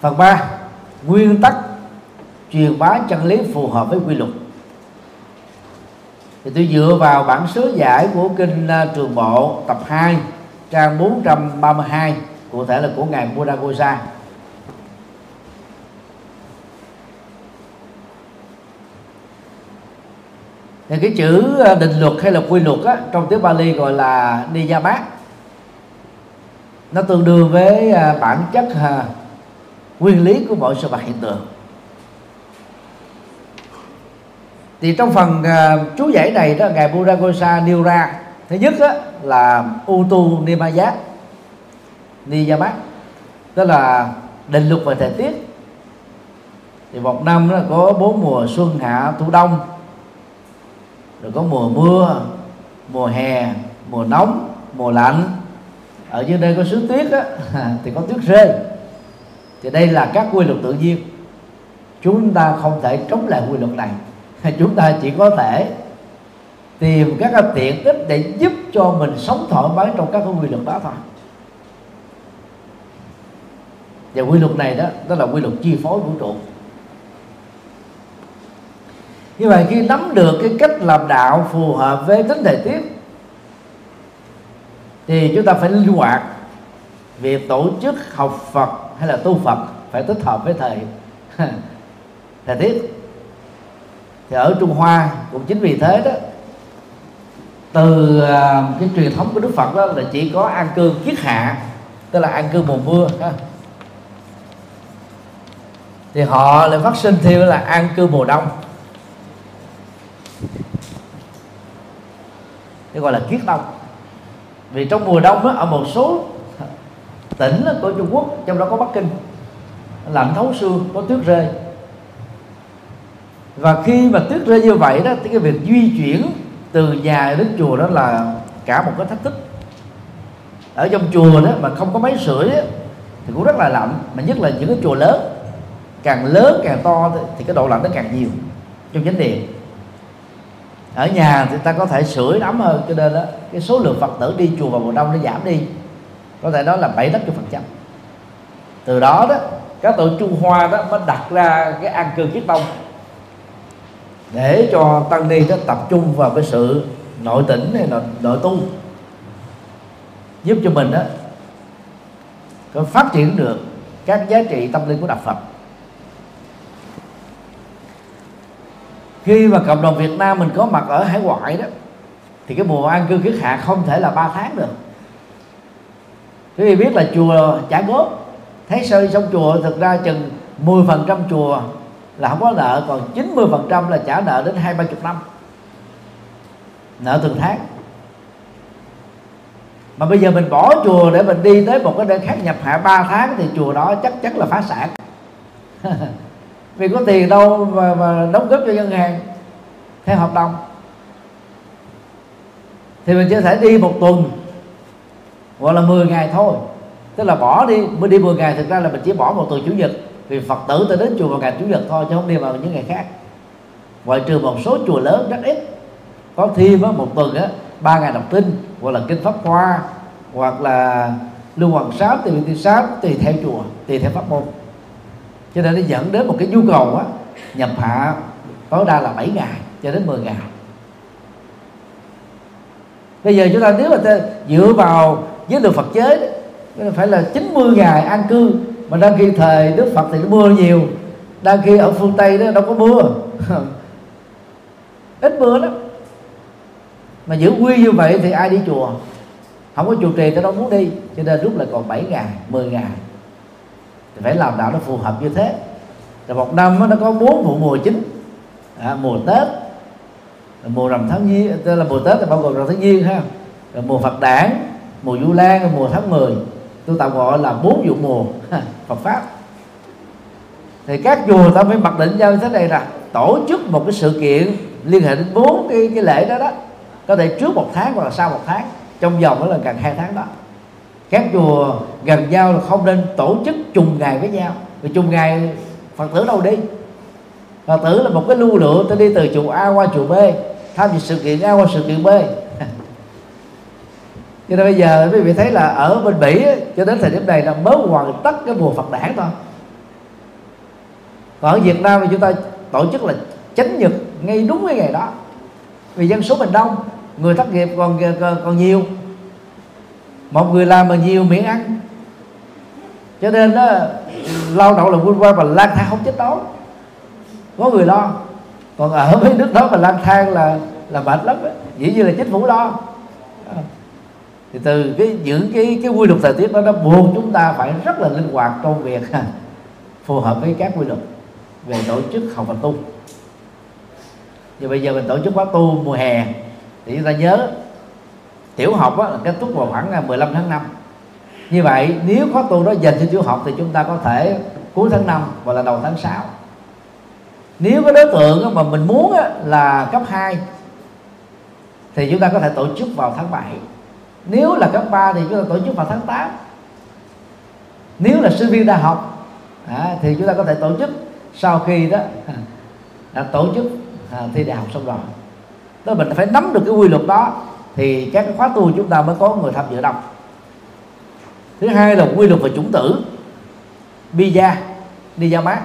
Phần ba nguyên tắc truyền bá chân lý phù hợp với quy luật. Thì tôi dựa vào bản sớ giải của kinh à, Trường Bộ tập 2 trang 432 cụ thể là của ngài Buddha Gosa thì cái chữ à, định luật hay là quy luật á, trong tiếng Bali gọi là Niyamat nó tương đương với à, bản chất nguyên lý của mọi sự vật hiện tượng. Thì trong phần uh, chú giải này đó ngài Buddha Gosa nêu ra thứ nhất đó, là Utu Nimayat Niyamat tức là định luật về thời tiết. Thì một năm nó có bốn mùa xuân hạ thu đông. Rồi có mùa mưa mùa hè mùa nóng mùa lạnh. Ở dưới đây có xứ tuyết đó, thì có tuyết rơi thì đây là các quy luật tự nhiên. Chúng ta không thể chống lại quy luật này. Chúng ta chỉ có thể tìm các cái tiện ích để giúp cho mình sống thoải mái trong các cái quy luật đó thôi. Và quy luật này đó đó là quy luật chi phối vũ trụ. Như vậy khi nắm được cái cách làm đạo phù hợp với tính thời tiết, thì chúng ta phải linh hoạt việc tổ chức học Phật hay là tu Phật phải thích hợp với thời thời tiết thì ở Trung Hoa cũng chính vì thế đó từ à, cái truyền thống của Đức Phật đó là chỉ có an cư kiết hạ tức là an cư mùa mưa thì họ lại phát sinh theo là an cư mùa đông. Thì gọi là kiết đông. Vì trong mùa đông đó, ở một số tỉnh của Trung Quốc, trong đó có Bắc Kinh. Lạnh thấu xương, có tuyết rơi. Và khi mà tuyết rơi như vậy đó, thì cái việc di chuyển từ nhà đến chùa đó là cả một cái thách thức. Ở trong chùa đó mà không có máy sưởi thì cũng rất là lạnh, mà nhất là những cái chùa lớn. Càng lớn càng to thì cái độ lạnh nó càng nhiều trong chánh điện. Ở nhà thì ta có thể sưởi ấm hơn, cho nên đó cái số lượng phật tử đi chùa vào mùa đông nó giảm đi có thể nói là bảy tám phần trăm. Từ đó đó, các tổ trung hoa đó mới đặt ra cái an cư kiết tông để cho tăng ni đó tập trung vào cái sự nội tỉnh hay là nội tu giúp cho mình đó có phát triển được các giá trị tâm linh của đạo Phật. Khi mà cộng đồng Việt Nam mình có mặt ở hải ngoại đó, thì cái mùa an cư kiết hạ không thể là 3 tháng được quý vị biết là chùa trả góp thấy sơi xong chùa thực ra chừng 10% chùa là không có nợ còn 90% là trả nợ đến hai ba chục năm. Nợ từng tháng. Mà bây giờ mình bỏ chùa để mình đi tới một cái nơi khác nhập hạ 3 tháng thì chùa đó chắc chắn là phá sản. Vì có tiền đâu mà, mà đóng góp cho ngân hàng theo hợp đồng. Thì mình chỉ thể đi một tuần hoặc là 10 ngày thôi. Tức là bỏ đi mới đi 10 ngày thực ra là mình chỉ bỏ một tuần chủ nhật. Vì phật tử tới đến chùa vào ngày chủ nhật thôi chứ không đi vào những ngày khác. Ngoại trừ một số chùa lớn rất ít. Có thêm á, một tuần á ba ngày đọc kinh hoặc là kinh pháp hoa hoặc là lưu hoàng sáp tùy tùy sáp tùy theo chùa tùy theo pháp môn. Cho nên nó dẫn đến một cái nhu cầu á nhập hạ tối đa là 7 ngày cho đến 10 ngày. Bây giờ chúng ta nếu mà ta dựa vào với luật Phật chế phải là 90 ngày an cư. Mà đang khi thời Đức Phật thì nó mưa nhiều. Đang khi ở phương Tây đó đâu có mưa. Ít mưa lắm. Mà giữ quy như vậy thì ai đi chùa? Không có chùa trì tôi đâu muốn đi. Cho nên rút lại còn 7 ngày 10 ngày. Thì phải làm đạo nó phù hợp như thế. Rồi một năm nó có bốn vụ mùa chính. À, mùa tết. Mùa rằm tháng giêng tức là mùa tết là bao gồm rằm tháng giêng ha. Rồi mùa phật đản mùa du lan, mùa tháng 10 tôi tạm gọi là bốn vụ mùa. Phật pháp. Thì các chùa ta phải mặc định ra như thế này là tổ chức một cái sự kiện liên hệ đến bốn cái cái lễ đó đó. Có thể trước một tháng hoặc là sau một tháng, trong vòng đó là gần hai tháng đó. Các chùa gần nhau là không nên tổ chức trùng ngày với nhau, vì trùng ngày phật tử đâu đi. Phật tử là một cái lưu lượng, ta đi từ chùa a qua chùa b, tham dự sự kiện a qua sự kiện b cho nên bây giờ quý vị thấy là ở bên Mỹ cho đến thời điểm này là mới hoàn tất cái mùa Phật đản thôi. Còn ở Việt Nam thì chúng ta tổ chức là chánh nhật ngay đúng cái ngày đó. Vì dân số mình đông người thất nghiệp còn còn, còn nhiều. Một người làm mà nhiều miễn ăn. Cho nên đó lao động là vươn qua và lang thang không chết đói. Có người lo. Còn ở mấy nước đó mà lang thang là là mệt lắm ấy. dĩ nhiên là chính phủ lo thì từ cái những cái cái quy luật thời tiết đó nó buộc chúng ta phải rất là linh hoạt trong việc phù hợp với các quy luật về tổ chức học và tu. Và bây giờ mình tổ chức khóa tu mùa hè thì chúng ta nhớ tiểu học á, là kết thúc vào khoảng à, 15 tháng 5 như vậy nếu khóa tu đó dành cho tiểu học thì chúng ta có thể cuối tháng 5 hoặc là đầu tháng 6 nếu có đối tượng mà mình muốn là cấp 2 thì chúng ta có thể tổ chức vào tháng 7 nếu là cấp 3 thì chúng ta tổ chức vào tháng 8 nếu là sinh viên đại học à, thì chúng ta có thể tổ chức. Sau khi đó à, tổ chức à, thi đại học xong rồi. Đó mình phải nắm được cái quy luật đó thì các cái khóa tu chúng ta mới có người tham dự đông thứ hai là quy luật về chủng tử Bija đi ra mát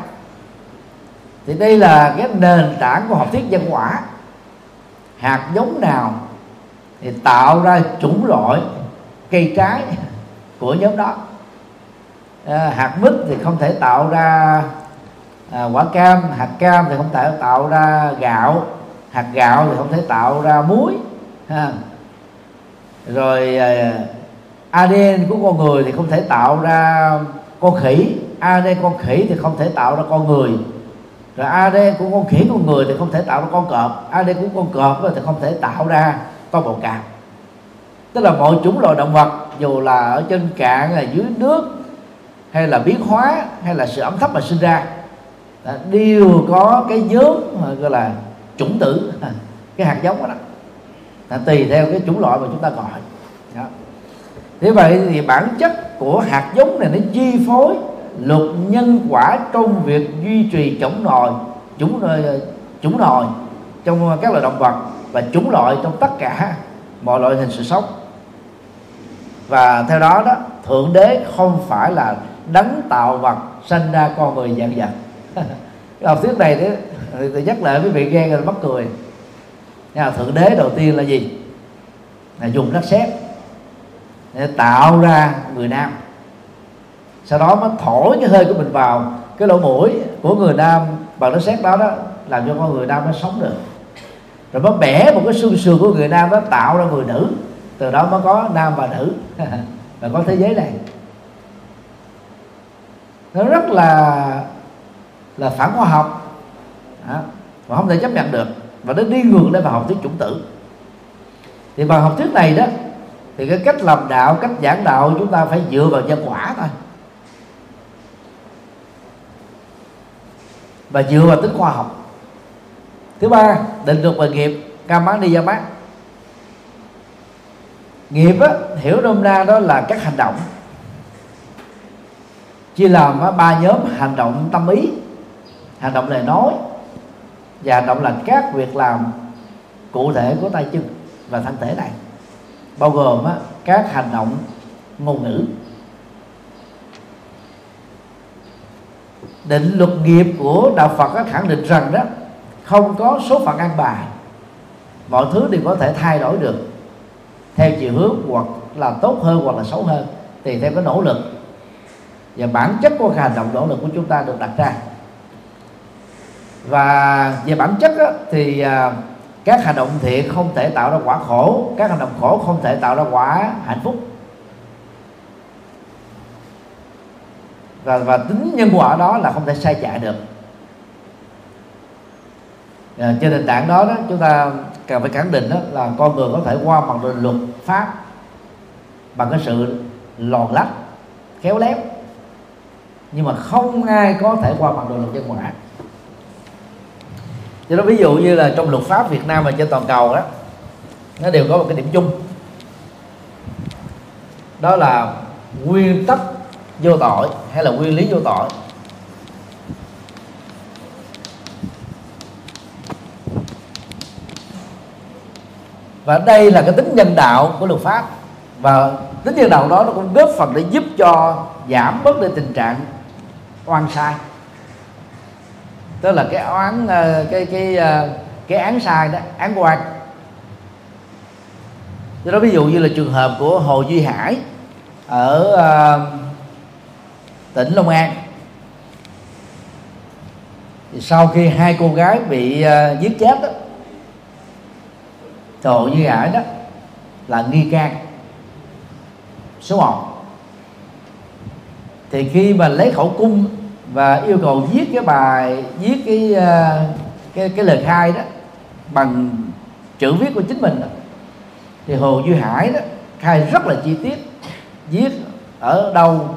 thì đây là cái nền tảng của học thuyết nhân quả hạt giống nào thì tạo ra chủng loại cây trái của nhóm đó à, hạt mít thì không thể tạo ra à, quả cam hạt cam thì không thể tạo ra gạo hạt gạo thì không thể tạo ra muối ha. rồi à, ADN của con người thì không thể tạo ra con khỉ ADN con khỉ thì không thể tạo ra con người rồi ADN của con khỉ con người thì không thể tạo ra con cọp ADN của con cọp thì không thể tạo ra toàn bộ cạn tức là mọi chủng loại động vật dù là ở trên cạn là dưới nước hay là biến hóa hay là sự ẩm thấp mà sinh ra đều có cái nhóm gọi là chủng tử cái hạt giống đó, đó. tùy theo cái chủng loại mà chúng ta gọi đó. thế vậy thì bản chất của hạt giống này nó chi phối luật nhân quả trong việc duy trì chủng nòi chủng nòi chủng nòi trong các loài động vật và chúng loại trong tất cả mọi loại hình sự sống. Và theo đó đó, thượng đế không phải là đánh tạo vật sinh ra con người dạng vật. Cái học thuyết này đấy thì nhắc lại quý vị nghe là mắc cười. Nhà thượng đế đầu tiên là gì? Là dùng đất sét để tạo ra người nam. Sau đó mới thổi cái hơi của mình vào, cái lỗ mũi của người nam bằng đất sét đó đó, làm cho con người nam nó sống được rồi mới bẻ một cái xương sườn của người nam đó tạo ra người nữ. Từ đó mới có nam và nữ. Và có thế giới này. Nó rất là là phản khoa học. À, và không thể chấp nhận được. Và nó đi ngược lên vào học thuyết chủng tử. Thì bằng học thuyết này đó thì cái cách làm đạo cách giảng đạo chúng ta phải dựa vào nhân quả thôi. Và dựa vào tính khoa học thứ ba định luật về nghiệp. Cam bán đi ra mắt nghiệp á, hiểu nôm na đó là các hành động. Chia làm ba nhóm hành động tâm ý hành động lời nói và hành động là các việc làm cụ thể của tay chân và thân thể này. Bao gồm á, các hành động ngôn ngữ. Định luật nghiệp của đạo Phật á, khẳng định rằng đó không có số phận an bài. Mọi thứ đều có thể thay đổi được. Theo chiều hướng hoặc là tốt hơn hoặc là xấu hơn tùy theo cái nỗ lực. Và bản chất của hành động nỗ lực của chúng ta được đặt ra. Và về bản chất á, thì à, các hành động thiện không thể tạo ra quả khổ các hành động khổ không thể tạo ra quả hạnh phúc. Và và tính nhân quả đó là không thể sai chạy được à, trên nền tảng đó đó chúng ta cần phải khẳng định đó là con người có thể qua bằng luật pháp bằng cái sự lòn lách khéo léo nhưng mà không ai có thể qua bằng luật nhân quả cho đó ví dụ như là trong luật pháp Việt Nam và trên toàn cầu đó nó đều có một cái điểm chung. Đó là nguyên tắc vô tội hay là nguyên lý vô tội. Và đây là cái tính nhân đạo của luật pháp. Và tính nhân đạo đó nó cũng góp phần để giúp cho giảm bớt đi tình trạng oan sai. Tức là cái oán ờ, cái cái ờ, cái án sai đó án quan do đó ví dụ như là trường hợp của hồ duy hải ở uh, tỉnh long an. Thì sau khi hai cô gái bị uh, giết chết đó độ như hải đó là nghi can. Số 1 thì khi mà lấy khẩu cung và yêu cầu viết cái bài viết cái ờ, cái cái lời khai đó bằng chữ viết của chính mình đó, thì hồ duy hải đó khai rất là chi tiết viết ở đâu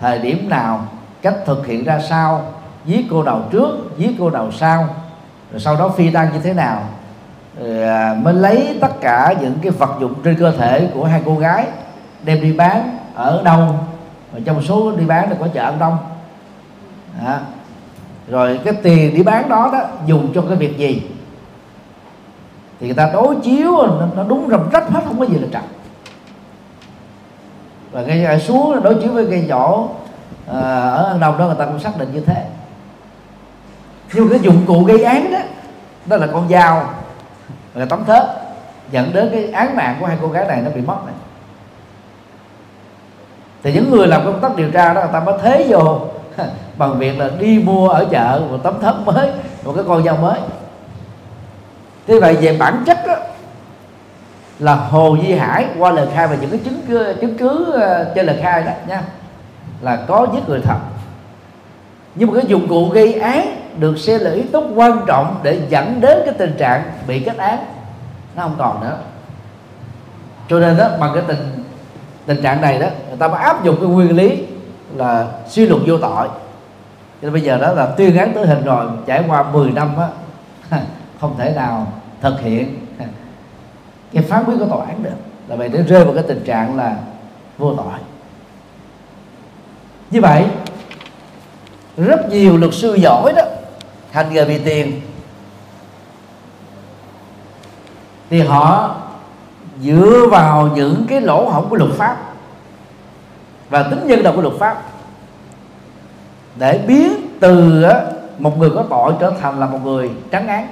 thời điểm nào cách thực hiện ra sao giết cô nào trước giết cô nào sau rồi sau đó phi tan như thế nào. À, mới lấy tất cả những cái vật dụng trên cơ thể của hai cô gái đem đi bán ở đâu. Và trong số đi bán là có chợ An Đông. Đó. rồi cái tiền đi bán đó đó dùng cho cái việc gì? Thì người ta đối chiếu nó, đúng rầm rách hết không có gì là trật. Và cái à, xuống đối chiếu với cái chỗ à, ở An Đông đó người ta cũng xác định như thế. Nhưng cái dụng cụ gây án đó đó là con dao là tấm thớt. Dẫn đến cái án mạng của hai cô gái này nó bị mất này. Thì những người làm công tác điều tra đó người ta mới thế vô. Bằng việc là đi mua ở chợ một tấm thớt mới một cái con dao mới. Thế vậy về bản chất đó, là hồ di hải qua lời khai và những cái chứng cứ chứng cứ ờ, trên lời khai đó nha là có giết người thật. Nhưng mà cái dụng cụ gây án được xem là yếu tố quan trọng để dẫn đến cái tình trạng bị kết án. Nó không còn nữa. Cho nên đó bằng cái tình tình trạng này đó, người ta mới áp dụng cái nguyên lý là suy luận vô tội. Cho nên bây giờ đó là tuyên án tử hình rồi, trải qua 10 năm á, không thể nào thực hiện. Cái phán quyết của tòa án được. Là vậy để rơi vào cái tình trạng là vô tội. Như vậy, rất nhiều luật sư giỏi đó thanh nghề vì tiền thì họ dựa vào những cái lỗ hổng của luật pháp và tính nhân đạo của luật pháp để biến từ một người có tội trở thành là một người trắng án.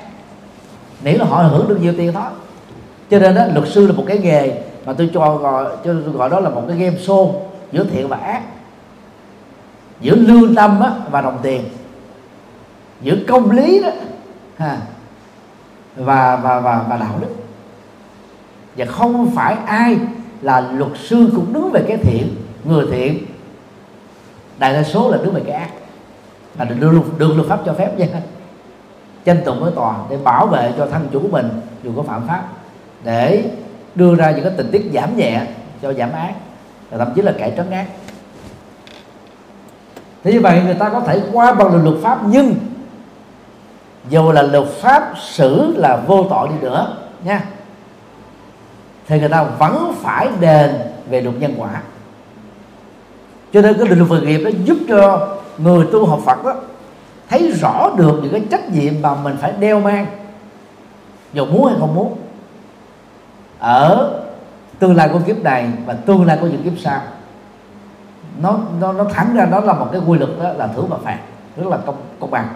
Nếu là họ hưởng được nhiều tiền thôi cho nên đó luật sư là một cái nghề mà tôi cho gọi cho tôi gọi đó là một cái game show giữa thiện và ác giữa lương tâm á, và đồng tiền giữa công lý đó ha, và và và và đạo đức. Và không phải ai là luật sư cũng đứng về cái thiện người thiện. Đại đa số là đứng về cái ác. Là được, được, được luật pháp cho phép nha. Tranh tụng với tòa để bảo vệ cho thân chủ của mình dù có phạm pháp để đưa ra những cái tình tiết giảm nhẹ cho giảm ác. Và thậm chí là cải trấn ác. Thế như vậy người ta có thể qua bằng luật pháp nhưng dù là luật pháp xử là vô tội đi nữa, nha. Thì người ta vẫn phải đền về luật nhân quả. Cho nên cái định luật về nghiệp nó giúp cho người tu học Phật đó thấy rõ được những cái trách nhiệm mà mình phải đeo mang. Dù muốn hay không muốn. Ở tương lai của kiếp này và tương lai của những kiếp sau, nó nó nó thẳng ra đó là một cái quy luật đó là thưởng và phạt, rất là công công bằng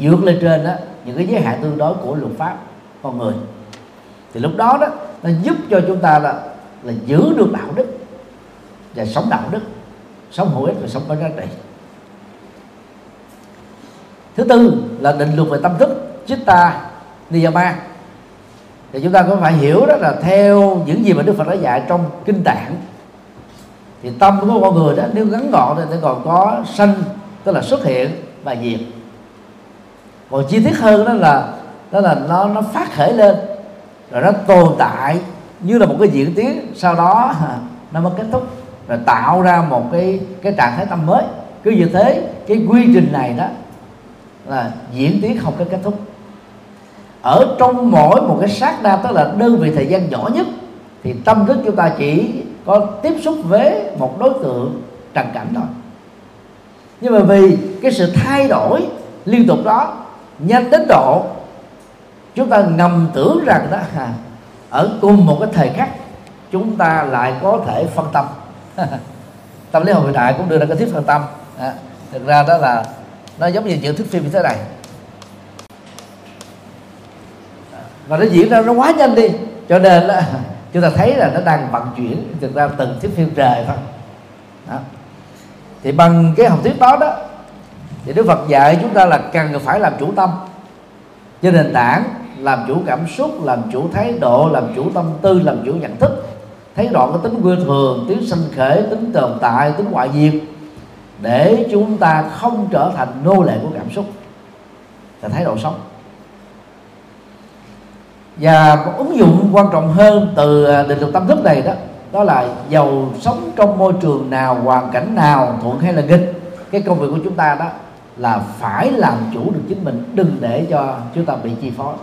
vượt lên trên đó những cái giới hạn tương đối của luật pháp con người. Thì lúc đó đó, nó giúp cho chúng ta là là giữ được đạo đức và sống đạo đức, sống hữu ích và sống có giá trị. Thứ tư là định luật về tâm thức, chitta niyama. Thì chúng ta cũng phải hiểu đó là theo những gì mà Đức Phật đã dạy trong kinh tạng, thì tâm của con người đó, nếu ngắn gọn thì nó còn có sanh, tức là xuất hiện và diệt còn chi tiết hơn đó là đó là nó nó phát khởi lên, rồi nó tồn tại như là một cái diễn tiến. Sau đó, nó mới kết thúc, rồi tạo ra một cái cái trạng thái tâm mới. Cứ như thế, cái quy trình này đó là diễn tiến không có kết thúc. Ở trong mỗi một cái sát na, tức là đơn vị thời gian nhỏ nhất, thì tâm thức chúng ta chỉ có tiếp xúc với một đối tượng trần cảnh thôi. Nhưng mà vì cái sự thay đổi liên tục đó nhanh đến độ chúng ta ngầm tưởng rằng đó à, ở cùng một cái thời khắc chúng ta lại có thể phân tâm. Tâm lý học hiện đại cũng đưa ra cái thuyết phân tâm. À, thực ra đó là nó giống như những thuyết phim như thế này. Và nó diễn ra nó quá nhanh đi cho nên là chúng ta thấy là nó đang vận chuyển thực ra từng thuyết phim trời thôi. Đó. thì bằng cái học thuyết đó đó thì Đức Phật dạy chúng ta là cần phải làm chủ tâm. Trên nền tảng, làm chủ cảm xúc, làm chủ thái độ, làm chủ tâm tư, làm chủ nhận thức. Thấy rõ cái tính quê thường, tính sinh khởi, tính tồn tại, tính ngoại diệt. Để chúng ta không trở thành nô lệ của cảm xúc, là thái độ sống. Và một ứng dụng quan trọng hơn từ à, định luật tâm thức này đó đó là giàu sống trong môi trường nào, hoàn cảnh nào, thuận hay là nghịch. Cái công việc của chúng ta đó là phải làm chủ được chính mình đừng để cho chúng ta bị chi phối.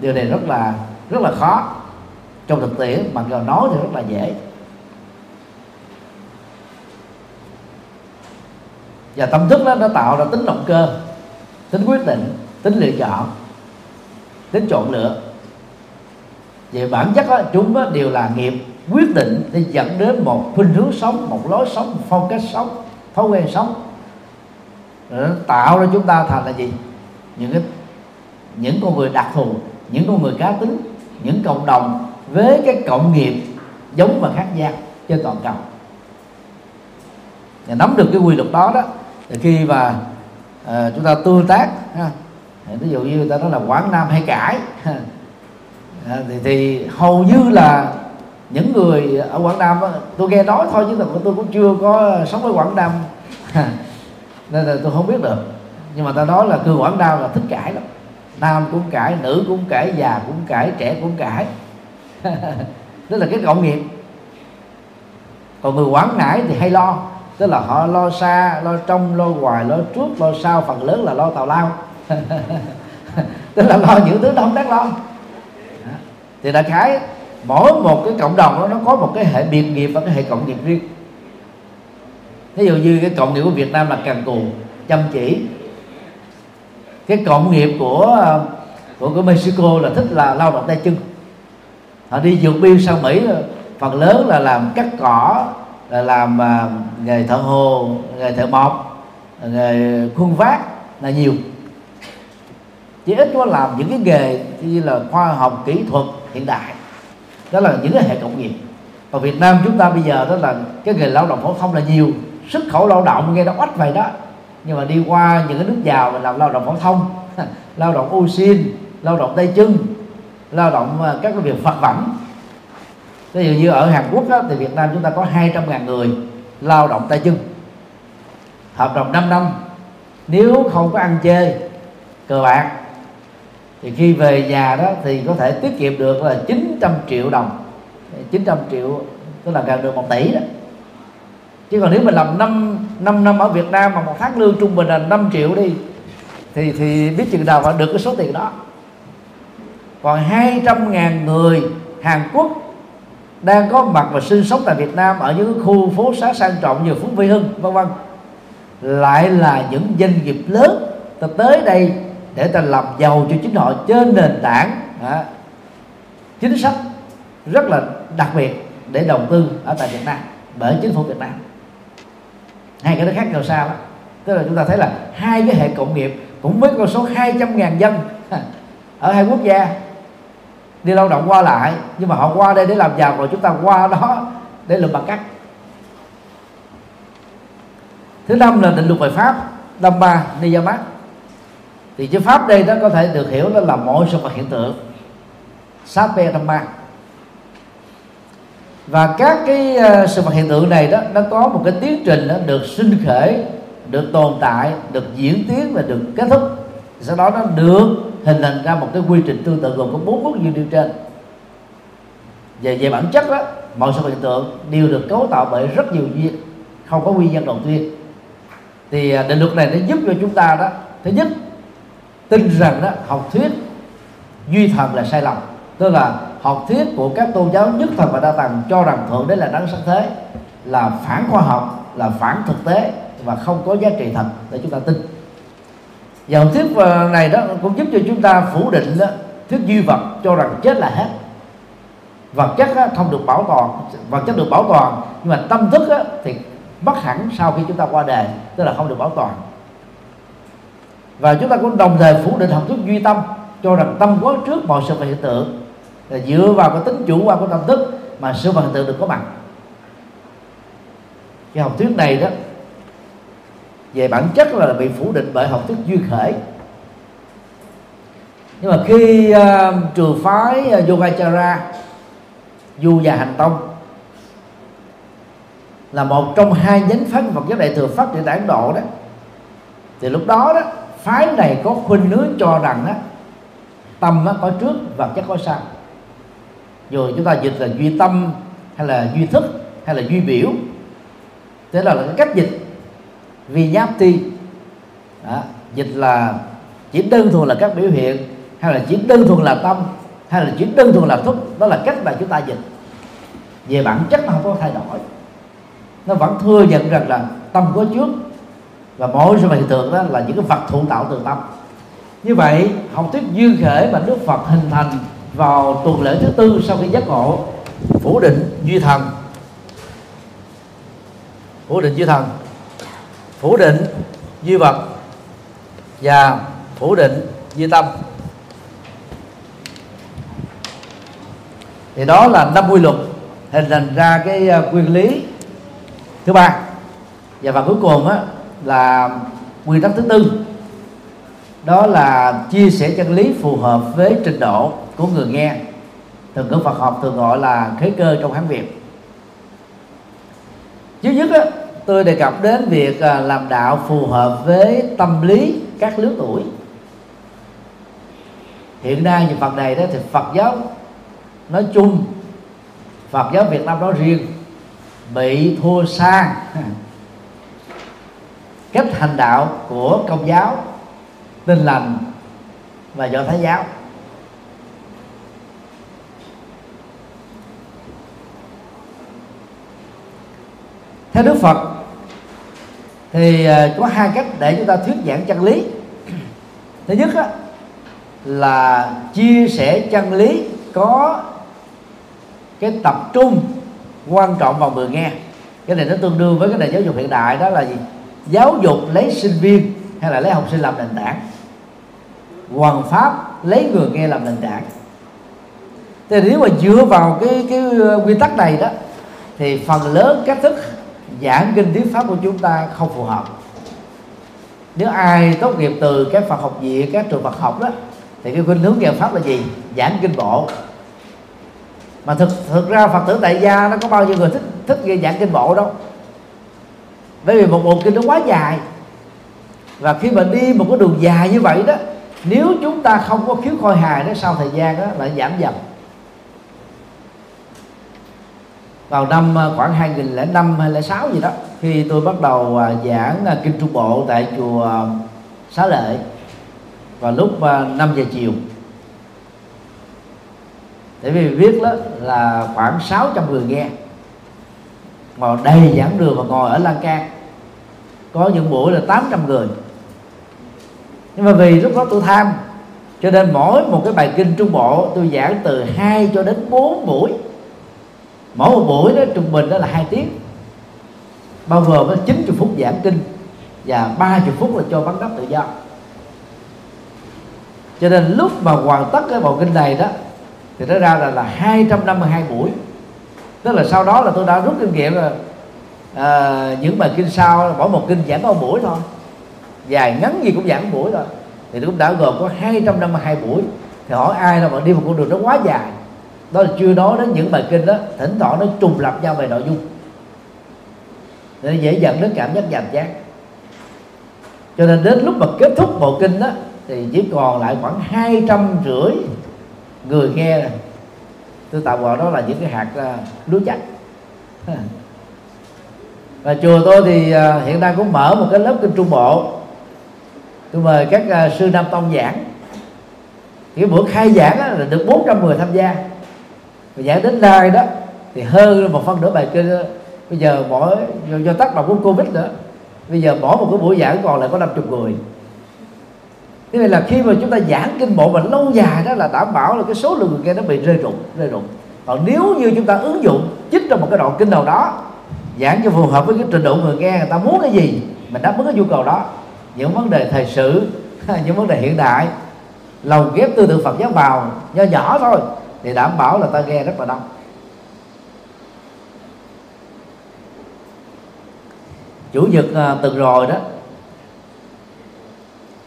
Điều này rất là rất là khó. Trong thực tiễn mặc dù nói thì rất là dễ. Và tâm thức đó nó tạo ra tính động cơ tính quyết định tính lựa chọn tính chọn lựa. Về bản chất đó, chúng đó đều là nghiệp quyết định thì dẫn đến một khuynh hướng sống một lối sống một phong cách sống thói quen sống nó tạo ra chúng ta thành là gì? Những cái những con người đặc thù những con người cá tính những cộng đồng với cái cộng nghiệp giống và khác nhau trên toàn cầu. Và nắm được cái quy luật đó đó thì khi mà uh, chúng ta tương tác ha, ví dụ như người ta nói là quảng nam hay cải ha, à, thì, thì hầu như là những người ở quảng nam đó, tôi nghe nói thôi chứ tôi cũng chưa có sống ở quảng nam nên là tôi không biết được. Nhưng mà ta nói là cư quảng đau là thích cãi lắm. Nam cũng cãi, nữ cũng cãi, già cũng cãi, trẻ cũng cãi. Tức là cái cộng nghiệp. Còn người quảng ngãi thì hay lo. Tức là họ lo xa, lo trong, lo ngoài lo trước, lo sau, phần lớn là lo tào lao. Tức là lo những thứ không đáng lo. Thì đại khái, mỗi một cái cộng đồng đó, nó có một cái hệ biệt nghiệp và cái hệ cộng nghiệp riêng ví dụ như cái cộng nghiệp của Việt Nam là cần cù chăm chỉ. Cái cộng nghiệp của của của Mexico là thích là lao động tay chân. Họ đi vượt biên sang Mỹ phần lớn là làm cắt cỏ là làm uh, nghề thợ hồ nghề thợ mộc nghề khuôn vác là nhiều. Chỉ ít có làm những cái nghề như là khoa học kỹ thuật hiện đại. Đó là những cái hệ cộng nghiệp. Còn Việt Nam chúng ta bây giờ đó là cái nghề lao động phổ thông là nhiều xuất khẩu lao động nghe nó oách vậy đó. Nhưng mà đi qua những cái nước giàu mình làm lao động phổ thông lao động ô xin lao động tay chân lao động ờ, các cái việc phật vẩn ví dụ như ở Hàn Quốc đó, thì Việt Nam chúng ta có 200.000 người lao động tay chân hợp đồng 5 năm. Nếu không có ăn chơi cờ bạc thì khi về nhà đó thì có thể tiết kiệm được là 900 triệu đồng. 900 triệu tức là gần được một tỷ đó chứ còn nếu mình làm 5, 5 năm ở Việt Nam mà một tháng lương trung bình là 5 triệu đi thì thì biết chừng nào phải được cái số tiền đó. Còn 200 ngàn người Hàn Quốc đang có mặt và sinh sống tại Việt Nam ở những khu phố xá sang trọng như Phú Mỹ Hưng vân vân lại là những doanh nghiệp lớn ta tới đây để ta làm giàu cho chính họ trên nền tảng à, chính sách rất là đặc biệt để đầu tư ở tại Việt Nam bởi chính phủ Việt Nam hai cái đó khác nhau xa lắm tức là chúng ta thấy là hai cái hệ cộng nghiệp cũng với con số 200 ngàn dân ở hai quốc gia đi lao động qua lại, nhưng mà họ qua đây để làm giàu rồi chúng ta qua đó để lượm bằng cắt. Thứ năm là định luật về pháp, năm ba niyamat thì chữ pháp đây nó có thể được hiểu đó là mọi sự vật hiện tượng. Sape Ba và các cái ờ, sự vật hiện tượng này đó, nó có một cái tiến trình đó được sinh khởi, được tồn tại, được diễn tiến và được kết thúc. Sau đó nó được hình thành ra một cái quy trình tương tự gồm có bốn bước như nêu trên. Về về bản chất đó, mọi sự hiện tượng đều được cấu tạo bởi rất nhiều duyên không có nguyên nhân đầu tiên. Thì à, định luật này nó giúp cho chúng ta đó, thứ nhất, tin rằng đó, học thuyết duy thần là sai lầm. Tức là học thuyết của các tôn giáo nhất thần và đa thần cho rằng thượng đế là đấng sáng thế là phản khoa học là phản thực tế và không có giá trị thật để chúng ta tin. Và học thuyết ờ, này đó cũng giúp cho chúng ta phủ định đó, thuyết duy vật cho rằng chết là hết. Vật chất đó, không được bảo toàn vật chất được bảo toàn nhưng mà tâm thức đó, thì mất hẳn sau khi chúng ta qua đời tức là không được bảo toàn. Và chúng ta cũng đồng thời phủ định học thuyết duy tâm cho rằng tâm quá trước mọi sự vật hiện tượng là dựa vào cái tính chủ quan của tâm thức mà sự vật hiện tượng được có mặt. Cái học thuyết này đó về bản chất là bị phủ định bởi học thuyết duy khởi. Nhưng mà khi uh, trường phái ờ, uh, Yogacara Du và Hành Tông là một trong hai nhánh phái Phật giáo đại thừa phát triển tại Ấn Độ đó thì lúc đó đó phái này có khuynh hướng cho rằng đó tâm đó, có trước và chất có sau rồi chúng ta dịch là duy tâm hay là duy thức hay là duy biểu. Thế là, là cái cách dịch. Vì nháp ti. Đó, dịch là chỉ đơn thuần là các biểu hiện hay là chỉ đơn thuần là tâm hay là chỉ đơn thuần là thức. Đó là cách mà chúng ta dịch. Về bản chất nó không có thay đổi. Nó vẫn thừa nhận rằng là tâm có trước. Và mỗi sự hiện tượng đó là những cái vật thụ tạo từ tâm. Như vậy học thuyết duyên khởi mà đức phật hình thành vào tuần lễ thứ tư sau khi giác ngộ. Phủ định duy thần. Phủ định duy thần. Phủ định duy vật. Và phủ định duy tâm. Thì đó là 50 luật hình thành ra cái à, nguyên lý thứ ba. Và và cuối cùng á, là quy tắc thứ tư đó là chia sẻ chân lý phù hợp với trình độ của người nghe. Từ ngữ Phật học thường gọi là khế cơ trong Hán Việt. Thứ nhất á, tôi đề cập đến việc à, làm đạo phù hợp với tâm lý các lứa tuổi. Hiện nay những phần này đó thì Phật giáo nói chung Phật giáo Việt Nam nói riêng bị thua xa cách hành đạo của công giáo tin lành và do thái giáo. Theo đức phật thì à, có hai cách để chúng ta thuyết giảng chân lý. Thứ nhất á, là chia sẻ chân lý có cái tập trung quan trọng vào người nghe. Cái này nó tương đương với cái nền giáo dục hiện đại đó là gì? Giáo dục lấy sinh viên hay là lấy học sinh làm nền tảng hoàn pháp lấy người nghe làm nền tảng. Thì nếu mà dựa vào cái cái uh, quy tắc này đó, thì phần lớn các thức giảng kinh thuyết pháp của chúng ta không phù hợp. Nếu ai tốt nghiệp từ các Phật học viện, các trường Phật học đó, thì cái khuynh hướng giảng pháp là gì? Giảng kinh bộ. Mà thực thực ra Phật tử tại gia nó có bao nhiêu người thích thích nghe giảng kinh bộ đâu. Bởi vì một bộ kinh nó quá dài. Và khi mà đi một cái đường dài như vậy đó nếu chúng ta không có khiếu khôi hài đó, sau thời gian đó lại giảm dần. Vào năm à, khoảng 2005 hay 06 gì đó, khi tôi bắt đầu à, giảng à, kinh trung bộ tại chùa Xá Lợi vào lúc 5 giờ chiều. Tại vì viết đó là khoảng 600 người nghe. Ngồi đầy giảng đường và ngồi ở lan can. Có những buổi là 800 người nhưng mà vì lúc đó tôi tham cho nên mỗi một cái bài kinh trung bộ tôi giảng từ 2 cho đến 4 buổi. Mỗi một buổi đó trung bình đó là hai tiếng. Bao gồm với 90 phút giảng kinh và 30 phút là cho bắn đắp tự do. Cho nên lúc mà hoàn tất cái bộ kinh này đó thì nó ra là là 252 buổi. Tức là sau đó là tôi đã rút kinh nghiệm là à, những bài kinh sau mỗi một kinh giảng có một buổi thôi dài ngắn gì cũng giảng buổi thôi. Thì cũng đã gồm có 252 buổi. Thì hỏi ai đâu mà đi một con đường nó quá dài. Đó là chưa nói đến những bài kinh đó thỉnh thoảng nó trùng lập nhau về nội dung. Để dễ dẫn đến cảm giác nhàm chán. Cho nên đến lúc mà kết thúc bộ kinh đó thì chỉ còn lại khoảng hai trăm rưỡi người nghe này tôi tạo gọi đó là những cái hạt uh, lúa chắc. Và chùa tôi thì uh, hiện đang cũng mở một cái lớp kinh trung bộ tôi mời các uh, sư nam tông giảng. Cái buổi khai giảng là được 410 tham gia. Và giảng đến nay đó thì hơn một phân nửa bài kinh bây giờ mỗi do, do tác động của covid nữa. Bây giờ bỏ một cái buổi giảng còn lại có 50 người. Thế này là khi mà chúng ta giảng kinh bộ mà lâu dài đó là đảm bảo là cái số lượng người nghe nó bị rơi rụng rơi rụng. Còn nếu như chúng ta ứng dụng chích trong một cái đoạn kinh nào đó giảng cho phù hợp với cái trình độ người nghe người ta muốn cái gì mình đáp ứng cái nhu cầu đó những vấn đề thời sự những vấn đề hiện đại lồng ghép tư tưởng Phật giáo vào nho nhỏ thôi thì đảm bảo là ta nghe rất là đông. Chủ nhật à, từng rồi đó.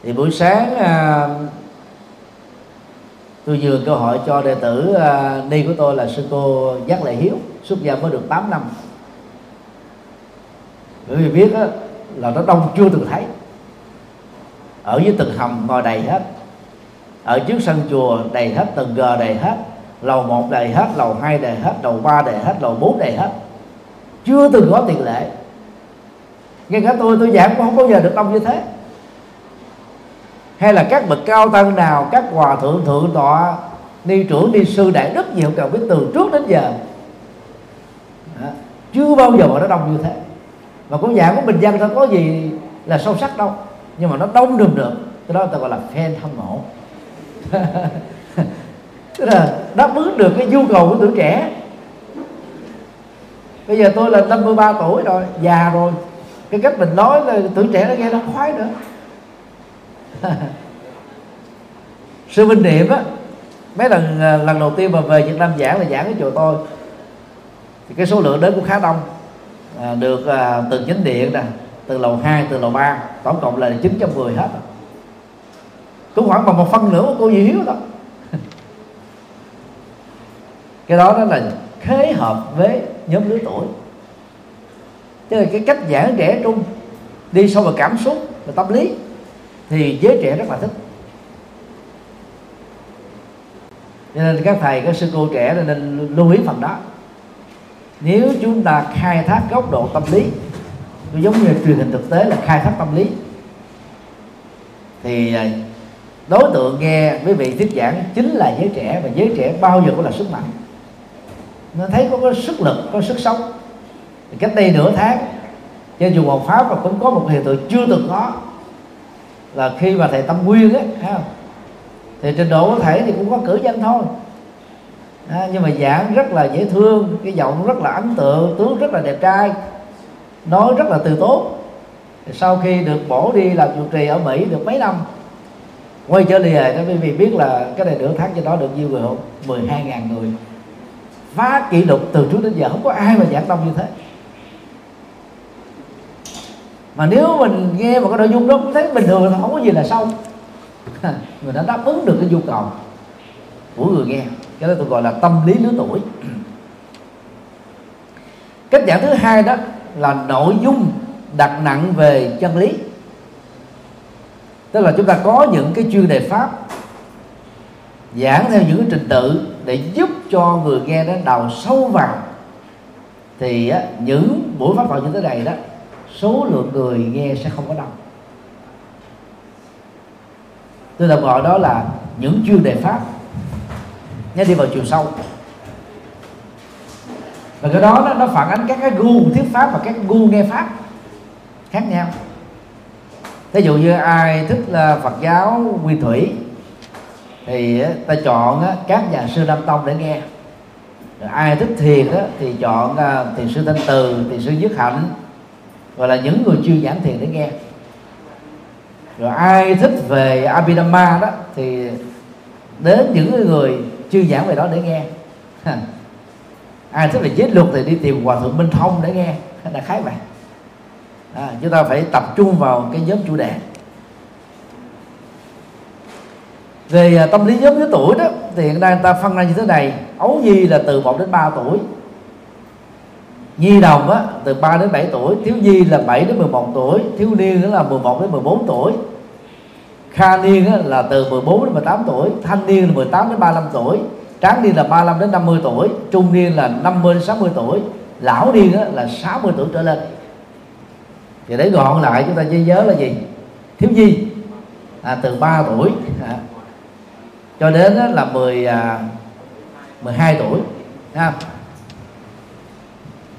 Thì buổi sáng à, tôi vừa cơ hội cho đệ tử à, ni của tôi là sư cô giác lệ hiếu xuất gia mới được 8 năm. Bởi vì biết đó, là nó đông chưa từng thấy ở dưới tầng hầm ngồi đầy hết. Ở trước sân chùa đầy hết, tầng g đầy hết, lầu một đầy hết, lầu hai đầy hết, lầu ba đầy hết, lầu bốn đầy hết. Chưa từng có tiền lệ. Ngay cả tôi tôi giảng cũng không bao giờ được đông như thế. Hay là các bậc cao tăng nào, các hòa thượng thượng tọa, ni trưởng, ni sư đại rất nhiều cầu biết từ trước đến giờ. Đó. chưa bao giờ mà nó đông như thế. Mà cũng giảng của bình dân thôi có gì là sâu sắc đâu nhưng mà nó đông được được. Cái đó người ta gọi là fan hâm mộ. Tức là đáp ứng được cái nhu cầu của tuổi trẻ. Bây giờ tôi là 53 tuổi rồi già rồi. Cái cách mình nói là tuổi trẻ nó nghe nó khoái nữa. Sư minh niệm á mấy lần à, lần đầu tiên mà về Việt Nam giảng là giảng ở chùa tôi thì cái số lượng đến cũng khá đông. À, được à, từ chính điện nè từ lầu 2, từ lầu 3 tổng cộng là 910 hết rồi. cũng khoảng bằng một phân nửa của cô Di Hiếu đó. Cái đó đó là khế hợp với nhóm lứa tuổi. Chứ là cái cách giảng trẻ trung đi sâu vào cảm xúc và tâm lý thì giới trẻ rất là thích. Cho nên các thầy các sư cô trẻ nên lưu ý phần đó. Nếu chúng ta khai thác góc độ tâm lý giống như truyền hình thực tế là khai thác tâm lý. Thì à, đối tượng nghe quý vị thuyết giảng chính là giới trẻ và giới trẻ bao giờ cũng là sức mạnh. Nó thấy có, có sức lực có sức sống. Thì cách đây nửa tháng trên chùa Hoàng Pháp và cũng có một hiện tượng chưa từng có. Là khi mà thầy Tâm Nguyên á thì trình độ có thể thì cũng có cử danh thôi. À, nhưng mà giảng rất là dễ thương cái giọng rất là ấn tượng tướng rất là đẹp trai nói rất là từ tốt. Sau khi được bổ đi làm trụ trì ở Mỹ được mấy năm, quay trở lại đó quý vị biết là cái này nửa tháng cho đó được nhiêu người không? 12 ngàn người. Phá kỷ lục từ trước đến giờ, không có ai mà giảng đông như thế. Mà nếu mình nghe một cái nội dung đó cũng thấy bình thường là không có gì là sâu người đã đáp ứng được cái nhu cầu. Của người nghe, cái đó tôi gọi là tâm lý lứa tuổi. Cách giảng thứ hai đó là nội dung đặt nặng về chân lý. Tức là chúng ta có những cái chuyên đề pháp giảng theo những cái trình tự để giúp cho người nghe đó đào sâu vào. Thì á, những buổi pháp thoại như thế này đó số lượng người nghe sẽ không có đông. Tôi tạm gọi đó là những chuyên đề pháp. Nhớ đi vào chiều sâu và cái đó nó, phản ánh các cái gu thuyết pháp và các gu nghe pháp khác nhau. Ví dụ như ai thích là phật giáo quy thủy thì ta chọn các nhà sư nam tông để nghe. Rồi ai thích thiền đó, thì chọn à, thiền sư thanh từ thiền sư dứt hạnh gọi là những người chuyên giảng thiền để nghe. Rồi ai thích về Abhidhamma đó thì đến những người chuyên giảng về đó để nghe ai thích về giới luật thì đi tìm hòa thượng minh thông để nghe. Là khái vậy? À, chúng ta phải tập trung vào cái nhóm chủ đề. Về à, tâm lý nhóm lứa tuổi đó thì hiện nay người ta phân ra như thế này. Ấu nhi là từ 1 đến 3 tuổi. Nhi đồng á, từ 3 đến 7 tuổi. Thiếu nhi là 7 đến 11 tuổi. Thiếu niên là 11 đến 14 tuổi. Kha niên á, là từ 14 đến 18 tuổi. Thanh niên là 18 đến 35 tuổi tráng niên là 35 đến 50 tuổi trung niên là 50 đến 60 tuổi lão niên là 60 tuổi trở lên. Thì để gọn lại chúng ta ghi nhớ là gì? Thiếu nhi. À, từ 3 tuổi. À, cho đến là 10 à, 12 tuổi ha.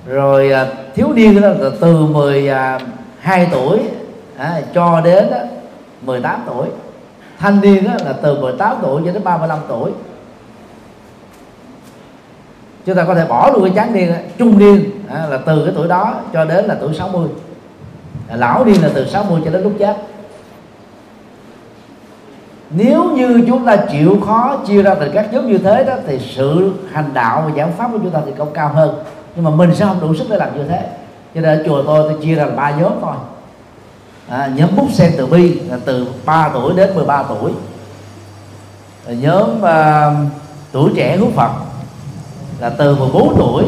Rồi à, thiếu niên là từ 12 à, tuổi à, cho đến 18 tuổi. Thanh niên là từ 18 tuổi cho đến 35 tuổi chúng ta có thể bỏ luôn cái chán niên trung niên à, là từ cái tuổi đó cho đến là tuổi 60 à, lão niên là từ 60 cho đến lúc chết. Nếu như chúng ta chịu khó chia ra từ các nhóm như thế đó thì sự hành đạo và giảng pháp của chúng ta thì cũng cao hơn. Nhưng mà mình sẽ không đủ sức để làm như thế. Cho nên ở chùa tôi tôi chia ra là ba nhóm thôi. À, nhóm bút sen từ bi là từ 3 tuổi đến 13 tuổi. Rồi nhóm uh, tuổi trẻ hướng Phật là từ 14 tuổi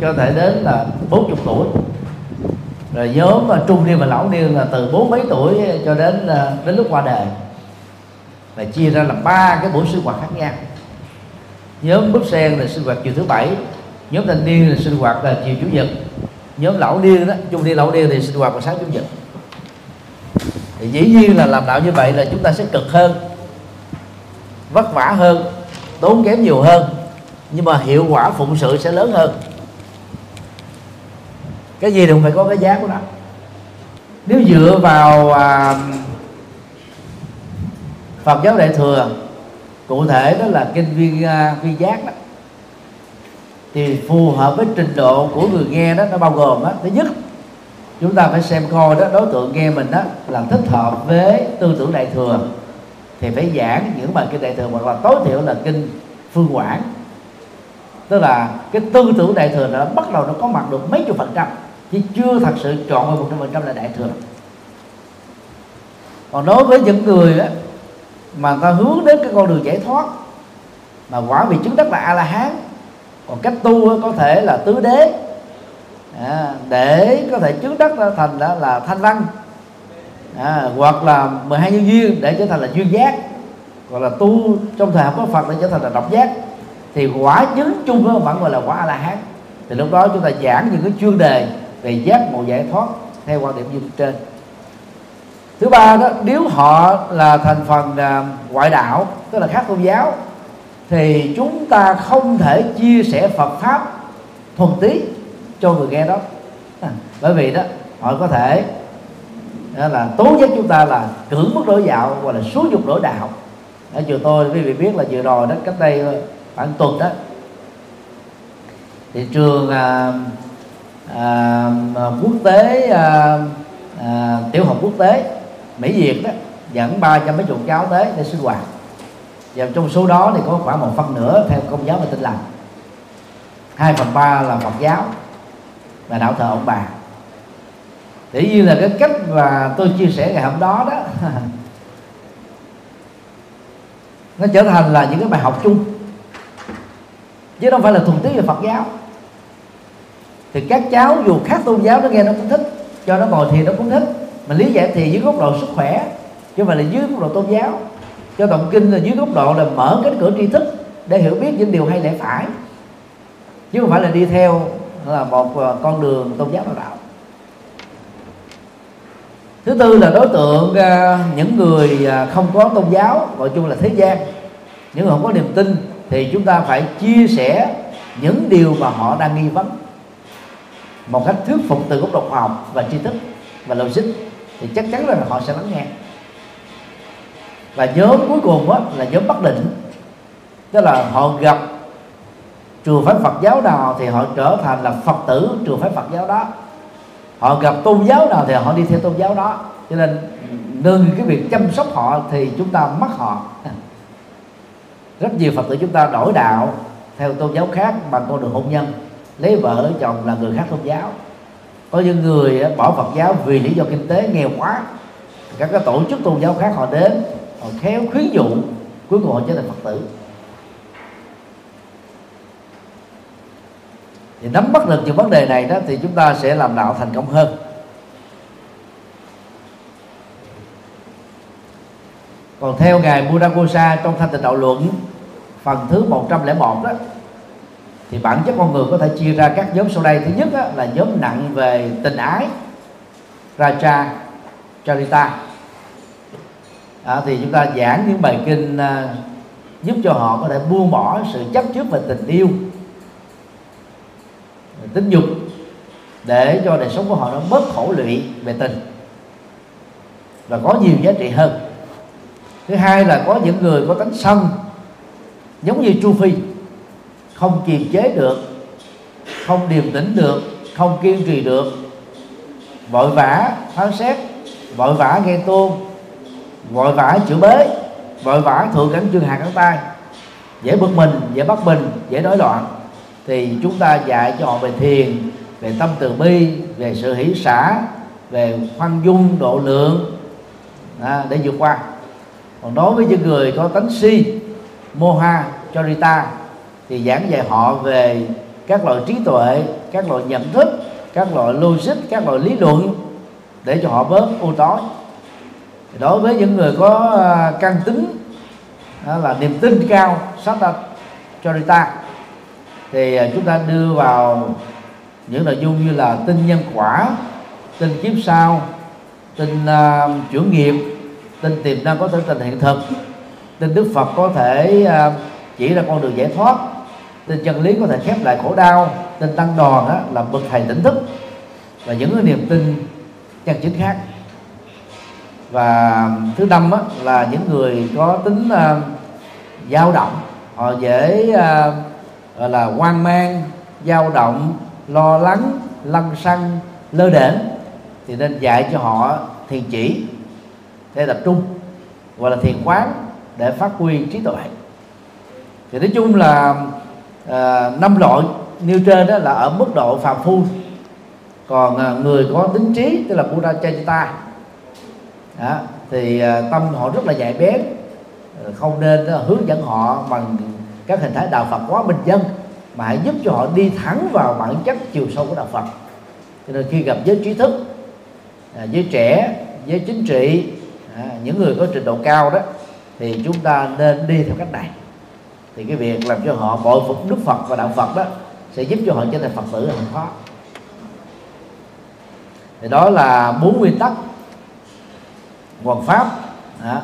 cho thể đến là 40 tuổi. Rồi nhóm mà trung niên và lão niên là từ bốn mấy tuổi cho đến à, đến lúc qua đời. Là chia ra là ba cái buổi sinh hoạt khác nhau. Nhóm búp sen là sinh hoạt chiều thứ bảy, nhóm thanh niên là sinh hoạt là chiều chủ nhật. Nhóm lão niên đó trung niên, lão niên thì sinh hoạt vào sáng chủ nhật. Thì dĩ nhiên là làm đạo như vậy là chúng ta sẽ cực hơn, vất vả hơn, tốn kém nhiều hơn nhưng mà hiệu quả phụng sự sẽ lớn hơn. Cái gì thì cũng phải có cái giá của nó. Nếu dựa vào à, Phật giáo đại thừa cụ thể đó là kinh viên à, viên giác đó thì phù hợp với trình độ của người nghe đó nó bao gồm đó thứ nhất chúng ta phải xem coi đó đối tượng nghe mình đó là thích hợp với tư tưởng đại thừa thì phải giảng những bài kinh đại thừa hoặc là tối thiểu là kinh phương quảng tức là cái tư tưởng đại thừa đã bắt đầu nó có mặt được mấy chục phần trăm chứ chưa thật sự chọn vào một trăm phần trăm là đại thừa. Còn đối với những người đó, mà ta hướng đến cái con đường giải thoát mà quả vị chứng đắc là a la hán còn cách tu có thể là tứ đế. À, để có thể chứng đắc thành đó là thanh văn. À, hoặc là 12 nhân duyên để trở thành là duyên giác. Hoặc là tu trong thời học của Phật để trở thành là độc giác thì quả chứng chung vẫn gọi là quả a la hán thì lúc đó chúng ta giảng những cái chuyên đề về giác ngộ giải thoát theo quan điểm như trên. Thứ ba đó nếu họ là thành phần à, ngoại đạo tức là khác tôn giáo thì chúng ta không thể chia sẻ Phật pháp thuần tí cho người nghe đó. À, bởi vì đó họ có thể đó là tố giác chúng ta là cưỡng bức đổi dạo hoặc là xúi dục đổi đạo. Ở chiều tôi quý vị biết là vừa rồi đó cách đây khoảng tuần đó thì trường à, à, à, quốc tế à, à, tiểu học quốc tế Mỹ Việt đó dẫn ba trăm mấy chục cháu tới để sinh hoạt. Và trong số đó thì có khoảng một phần nửa theo công giáo và tin lành. Hai phần ba là Phật giáo và đạo thờ ông bà. Tự nhiên là cái cách mà tôi chia sẻ ngày hôm đó đó nó trở thành là những cái bài học chung chứ không phải là thuần túy về Phật giáo. Thì các cháu dù khác tôn giáo nó nghe nó cũng thích, cho nó ngồi thì nó cũng thích. Mình lý giải thì dưới góc độ sức khỏe, chứ không phải là dưới góc độ tôn giáo. Cho tụng kinh là dưới góc độ là mở cánh cửa tri thức để hiểu biết những điều hay lẽ phải. Chứ không phải là đi theo là một à, con đường tôn giáo nào đạo thứ tư là đối tượng à, những người à, không có tôn giáo, gọi chung là thế gian. Những người không có niềm tin thì chúng ta phải chia sẻ những điều mà họ đang nghi vấn một cách thuyết phục từ góc độ khoa học và tri thức và logic. Thì chắc chắn là họ sẽ lắng nghe. Và nhóm cuối cùng đó là nhóm bất định. Tức là họ gặp trường phái Phật giáo nào thì họ trở thành là Phật tử trường phái Phật giáo đó. Họ gặp tôn giáo nào thì họ đi theo tôn giáo đó. Cho nên, ngừng cái việc chăm sóc họ thì chúng ta mất họ. rất nhiều Phật tử chúng ta đổi đạo theo tôn giáo khác bằng con đường hôn nhân, lấy vợ, chồng là người khác tôn giáo. Có những người bỏ Phật giáo vì lý do kinh tế, nghèo quá. Các cái tổ chức tôn giáo khác họ đến, họ khéo khuyến dụ, cuối cùng họ trở thành Phật tử. Thì nắm bắt được những vấn đề này đó thì chúng ta sẽ làm đạo thành công hơn. Còn theo ngài Buddha trong thanh tịnh đạo luận phần thứ 101 đó thì bản chất con người có thể chia ra các nhóm sau đây. Thứ nhất đó, là nhóm nặng về tình ái raja charita. À, thì chúng ta giảng những bài kinh à, giúp cho họ có thể buông bỏ sự chấp trước về tình yêu tính dục để cho đời sống của họ nó bớt khổ lụy về tình và có nhiều giá trị hơn thứ hai là có những người có tánh sân giống như chu phi không kiềm chế được không điềm tĩnh được không kiên trì được. Vội vã phán xét vội vã ghen tuông vội vã chửi bế vội vã thượng cảnh chân hạ cánh tay. Dễ bực mình dễ bất bình dễ đối loạn. Thì chúng ta dạy cho họ về thiền về tâm từ bi về sự hỷ xả về khoan dung độ lượng à, để vượt qua còn đối với những người có tánh si moha charita thì giảng dạy họ về các loại trí tuệ các loại nhận thức các loại logic các loại lý luận để cho họ bớt u tối. Đối với những người có à, căn tính đó là niềm tin cao sát cho charita thì à, chúng ta đưa vào những nội dung như là tin nhân quả tin kiếp sau tin uh, chuyển nghiệp tin tiềm năng có thể thành hiện thực. Tin đức phật có thể à, chỉ ra con đường giải thoát. Tin chân lý có thể khép lại khổ đau. Tin tăng đoàn á, là bậc thầy tỉnh thức. Và những cái niềm tin chân chính khác. Và thứ năm á, là những người có tính uh, dao động. Họ dễ uh, gọi là hoang mang dao động lo lắng lăng xăng lơ đễnh. Thì nên dạy cho họ thiền chỉ để tập trung gọi là thiền quán để phát huy trí tuệ. Thì nói chung là à, năm loại nêu trên đó là ở mức độ phàm phu. Còn à, người có tính trí tức là Buddha Chaitanya đó, thì à, tâm họ rất là nhạy bén không nên đó, hướng dẫn họ bằng các hình thái đạo Phật quá bình dân mà hãy giúp cho họ đi thẳng vào bản chất chiều sâu của đạo Phật. Cho nên khi gặp giới trí thức à, giới trẻ giới chính trị à, những người có trình độ cao đó thì chúng ta nên đi theo cách này. Thì cái việc làm cho họ bội phục Đức Phật và đạo Phật đó sẽ giúp cho họ trở thành Phật tử là không khó. Thì đó là bốn nguyên tắc hoàn pháp à,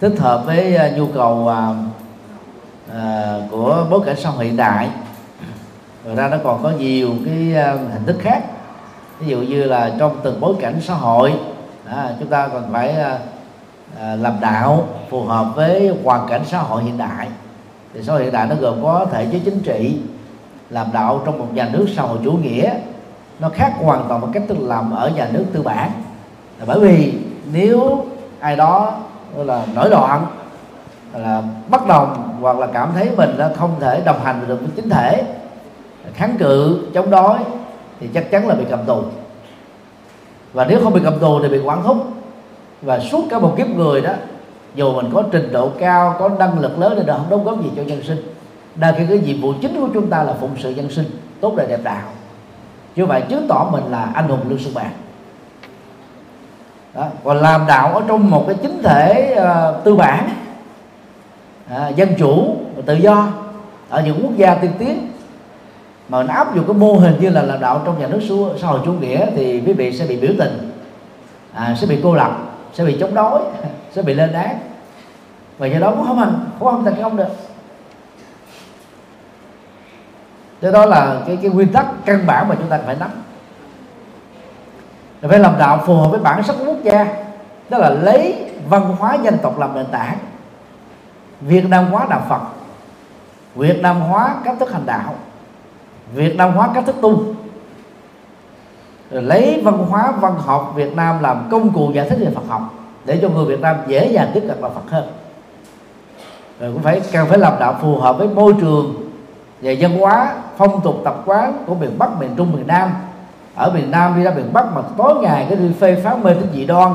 thích hợp với uh, nhu cầu à, uh, của bối cảnh xã hội hiện đại. Rồi ra nó còn có nhiều cái à, hình thức khác. Ví dụ như là trong từng bối cảnh xã hội à, chúng ta còn phải à, à, làm đạo phù hợp với hoàn cảnh xã hội hiện đại. Thì xã hội hiện đại nó gồm có thể chế chính trị làm đạo trong một nhà nước xã hội chủ nghĩa. Nó khác hoàn toàn với cách thức làm ở nhà nước tư bản. Là bởi vì nếu ai đó là nổi loạn là bất đồng hoặc là cảm thấy mình không thể đồng hành được với chính thể kháng cự chống đối thì chắc chắn là bị cầm tù và nếu không bị cầm tù thì bị quản thúc và suốt cả một kiếp người đó dù mình có trình độ cao có năng lực lớn thì không đóng góp gì cho nhân sinh. Đa khi cái nhiệm vụ chính của chúng ta là phụng sự nhân sinh tốt đời đẹp đạo. Chứ vậy chứng tỏ mình là anh hùng lương sư bạn đó. còn làm đạo ở trong một cái chính thể uh, tư bản uh, dân chủ và tự do ở những quốc gia tiên tiến mà nó áp dụng cái mô hình như là làm đạo trong nhà nước xã hội chủ nghĩa thì quý vị sẽ bị biểu tình. À, sẽ bị cô lập sẽ bị chống đối sẽ bị lên án. Và do đó cũng không hành cũng không thành công được. Do đó là cái cái nguyên tắc căn bản mà chúng ta phải nắm. Phải làm đạo phù hợp với bản sắc quốc gia đó là lấy văn hóa dân tộc làm nền tảng. Việt nam hóa đạo phật việt nam hóa cách thức hành đạo việt nam hóa cách thức tu. Rồi lấy văn hóa, văn học việt nam làm công cụ giải thích về phật học để cho người việt nam dễ dàng tiếp cận vào phật hơn. Rồi cũng phải, cần phải làm đạo phù hợp với môi trường về văn hóa, phong tục, tập quán của miền bắc, miền trung, miền nam. Ở miền nam đi ra miền bắc mà tối ngày cái đi phê phá mê tín dị đoan.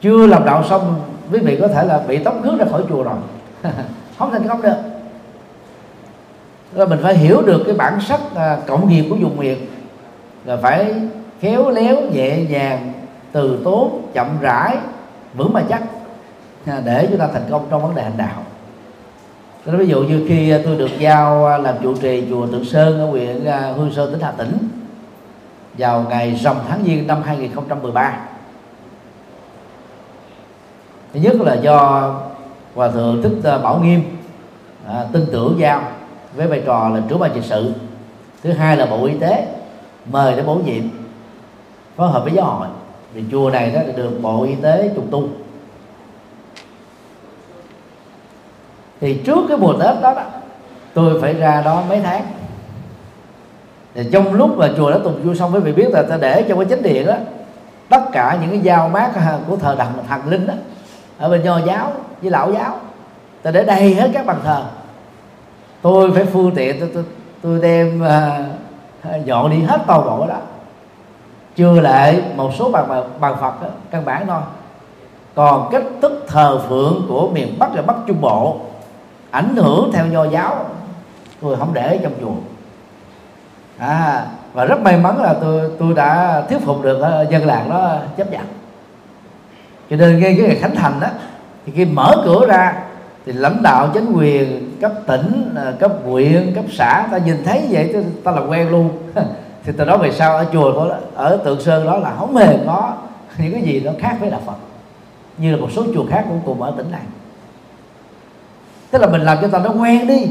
Chưa làm đạo xong, quý vị có thể là bị tống khước ra khỏi chùa rồi. Không thành công được rồi mình phải hiểu được cái bản sắc à, cộng nghiệp của vùng miền. Là phải khéo léo nhẹ nhàng từ tốn chậm rãi vững mà chắc à, để chúng ta thành công trong vấn đề hành đạo. Thế ví dụ như khi tôi được giao à, làm trụ trì chùa Tượng Sơn ở huyện à, Hương Sơn tỉnh Hà Tĩnh vào ngày rằm tháng Giêng năm 2013 thứ nhất là do hòa thượng thích bảo nghiêm à, tin tưởng giao với vai trò là trưởng ban trị sự. Thứ hai là bộ y tế mời để bổ nhiệm phối hợp với giáo hội. Vì chùa này đó được bộ y tế trùng tu. Thì trước cái mùa tết đó, đó tôi phải ra đó mấy tháng. Thì trong lúc mà chùa đã tùng vui xong với vị biết là ta để trong cái chánh điện đó tất cả những cái dao mát của thờ đặng thần linh đó ở bên nho giáo với lão giáo. Ta để đầy hết các bàn thờ tôi phải phương tiện tôi tôi, tôi đem uh, dọn đi hết toàn bộ đó. Chưa lại một số bàn bàn phật đó, căn bản thôi. Còn cách thức thờ phượng của miền bắc và bắc trung bộ ảnh hưởng theo nho giáo tôi không để trong chùa. À và rất may mắn là tôi tôi đã thuyết phục được à, dân làng đó chấp nhận. Cho nên ngay cái ngày khánh thành đó thì khi mở cửa ra thì lãnh đạo chính quyền cấp tỉnh à, cấp huyện cấp xã ta nhìn thấy vậy ta, ta là quen luôn. Thì từ đó về sau ở chùa đó, ở tượng sơn đó là không hề có những cái gì nó khác với đạo phật. Như là một số chùa khác cũng cùng ở tỉnh này. Tức là mình làm cho ta nó quen đi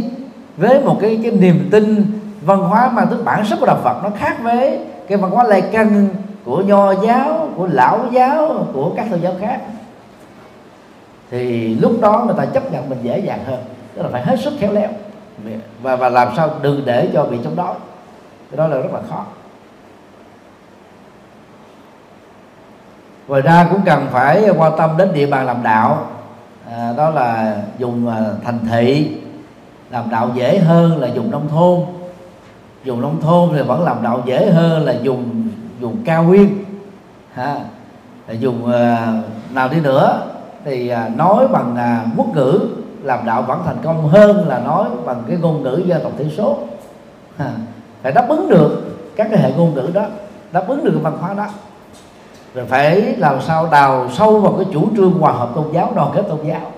với một cái cái niềm tin văn hóa mang tính bản sắc của đạo Phật nó khác với cái văn hóa lai căn của nho giáo của lão giáo của các tôn giáo khác thì lúc đó người ta chấp nhận mình dễ dàng hơn. Tức là phải hết sức khéo léo. Và và làm sao đừng để cho bị chống đối. Cái đó là rất là khó. Ngoài ra cũng cần phải quan tâm đến địa bàn làm đạo. À, đó là dùng à, thành thị. Làm đạo dễ hơn là dùng nông thôn. Dùng nông thôn thì vẫn làm đạo dễ hơn là dùng dùng cao nguyên. Ha là dùng uh, nào đi nữa thì à, nói bằng à, quốc ngữ làm đạo vẫn thành công hơn là nói bằng cái ngôn ngữ dân tộc thiểu số. À, phải đáp ứng được các cái hệ ngôn ngữ đó, đáp ứng được cái văn hóa đó. Rồi phải làm sao đào sâu vào cái chủ trương hòa hợp tôn giáo, đoàn kết tôn giáo.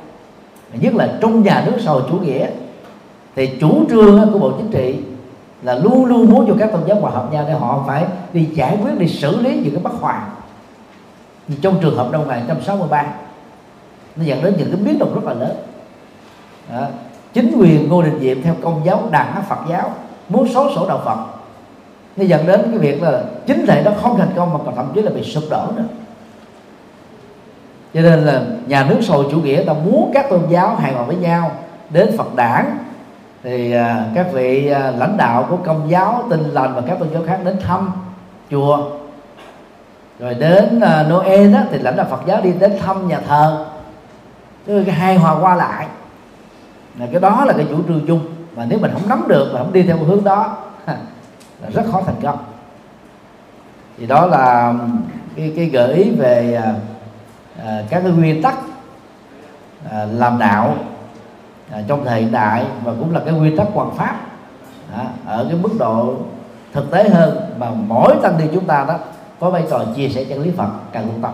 Nhất là trong nhà nước xã hội chủ nghĩa. Thì chủ trương của bộ chính trị là luôn luôn muốn cho các tôn giáo hòa hợp nhau để họ phải đi giải quyết, đi xử lý những cái bất hòa. Trong trường hợp năm 1963 nó dẫn đến những cái biến động rất là lớn. Đó. chính quyền ngô đình diệm theo công giáo đảng phật giáo, muốn xóa sổ đạo phật. Nó dẫn đến cái việc là chính thể nó không thành công mà còn thậm chí là bị sụp đổ nữa. Cho nên là nhà nước xã hội chủ nghĩa ta muốn các tôn giáo hài hòa với nhau, đến phật đảng, thì à, các vị à, lãnh đạo của công giáo, tin lành và các tôn giáo khác đến thăm chùa. Rồi đến à, Noel đó thì lãnh đạo Phật giáo đi đến thăm nhà thờ cái hai hòa qua lại. Là cái đó là cái chủ trương chung. Mà nếu mình không nắm được và không đi theo hướng đó là rất khó thành công. Thì đó là cái, cái gợi ý về à, à, các cái nguyên tắc à, làm đạo à, trong thời hiện đại và cũng là cái nguyên tắc hoàn pháp. À, ở cái mức độ thực tế hơn mà mỗi tăng ni chúng ta đó có vai trò chia sẻ chân lý Phật cần tu tập.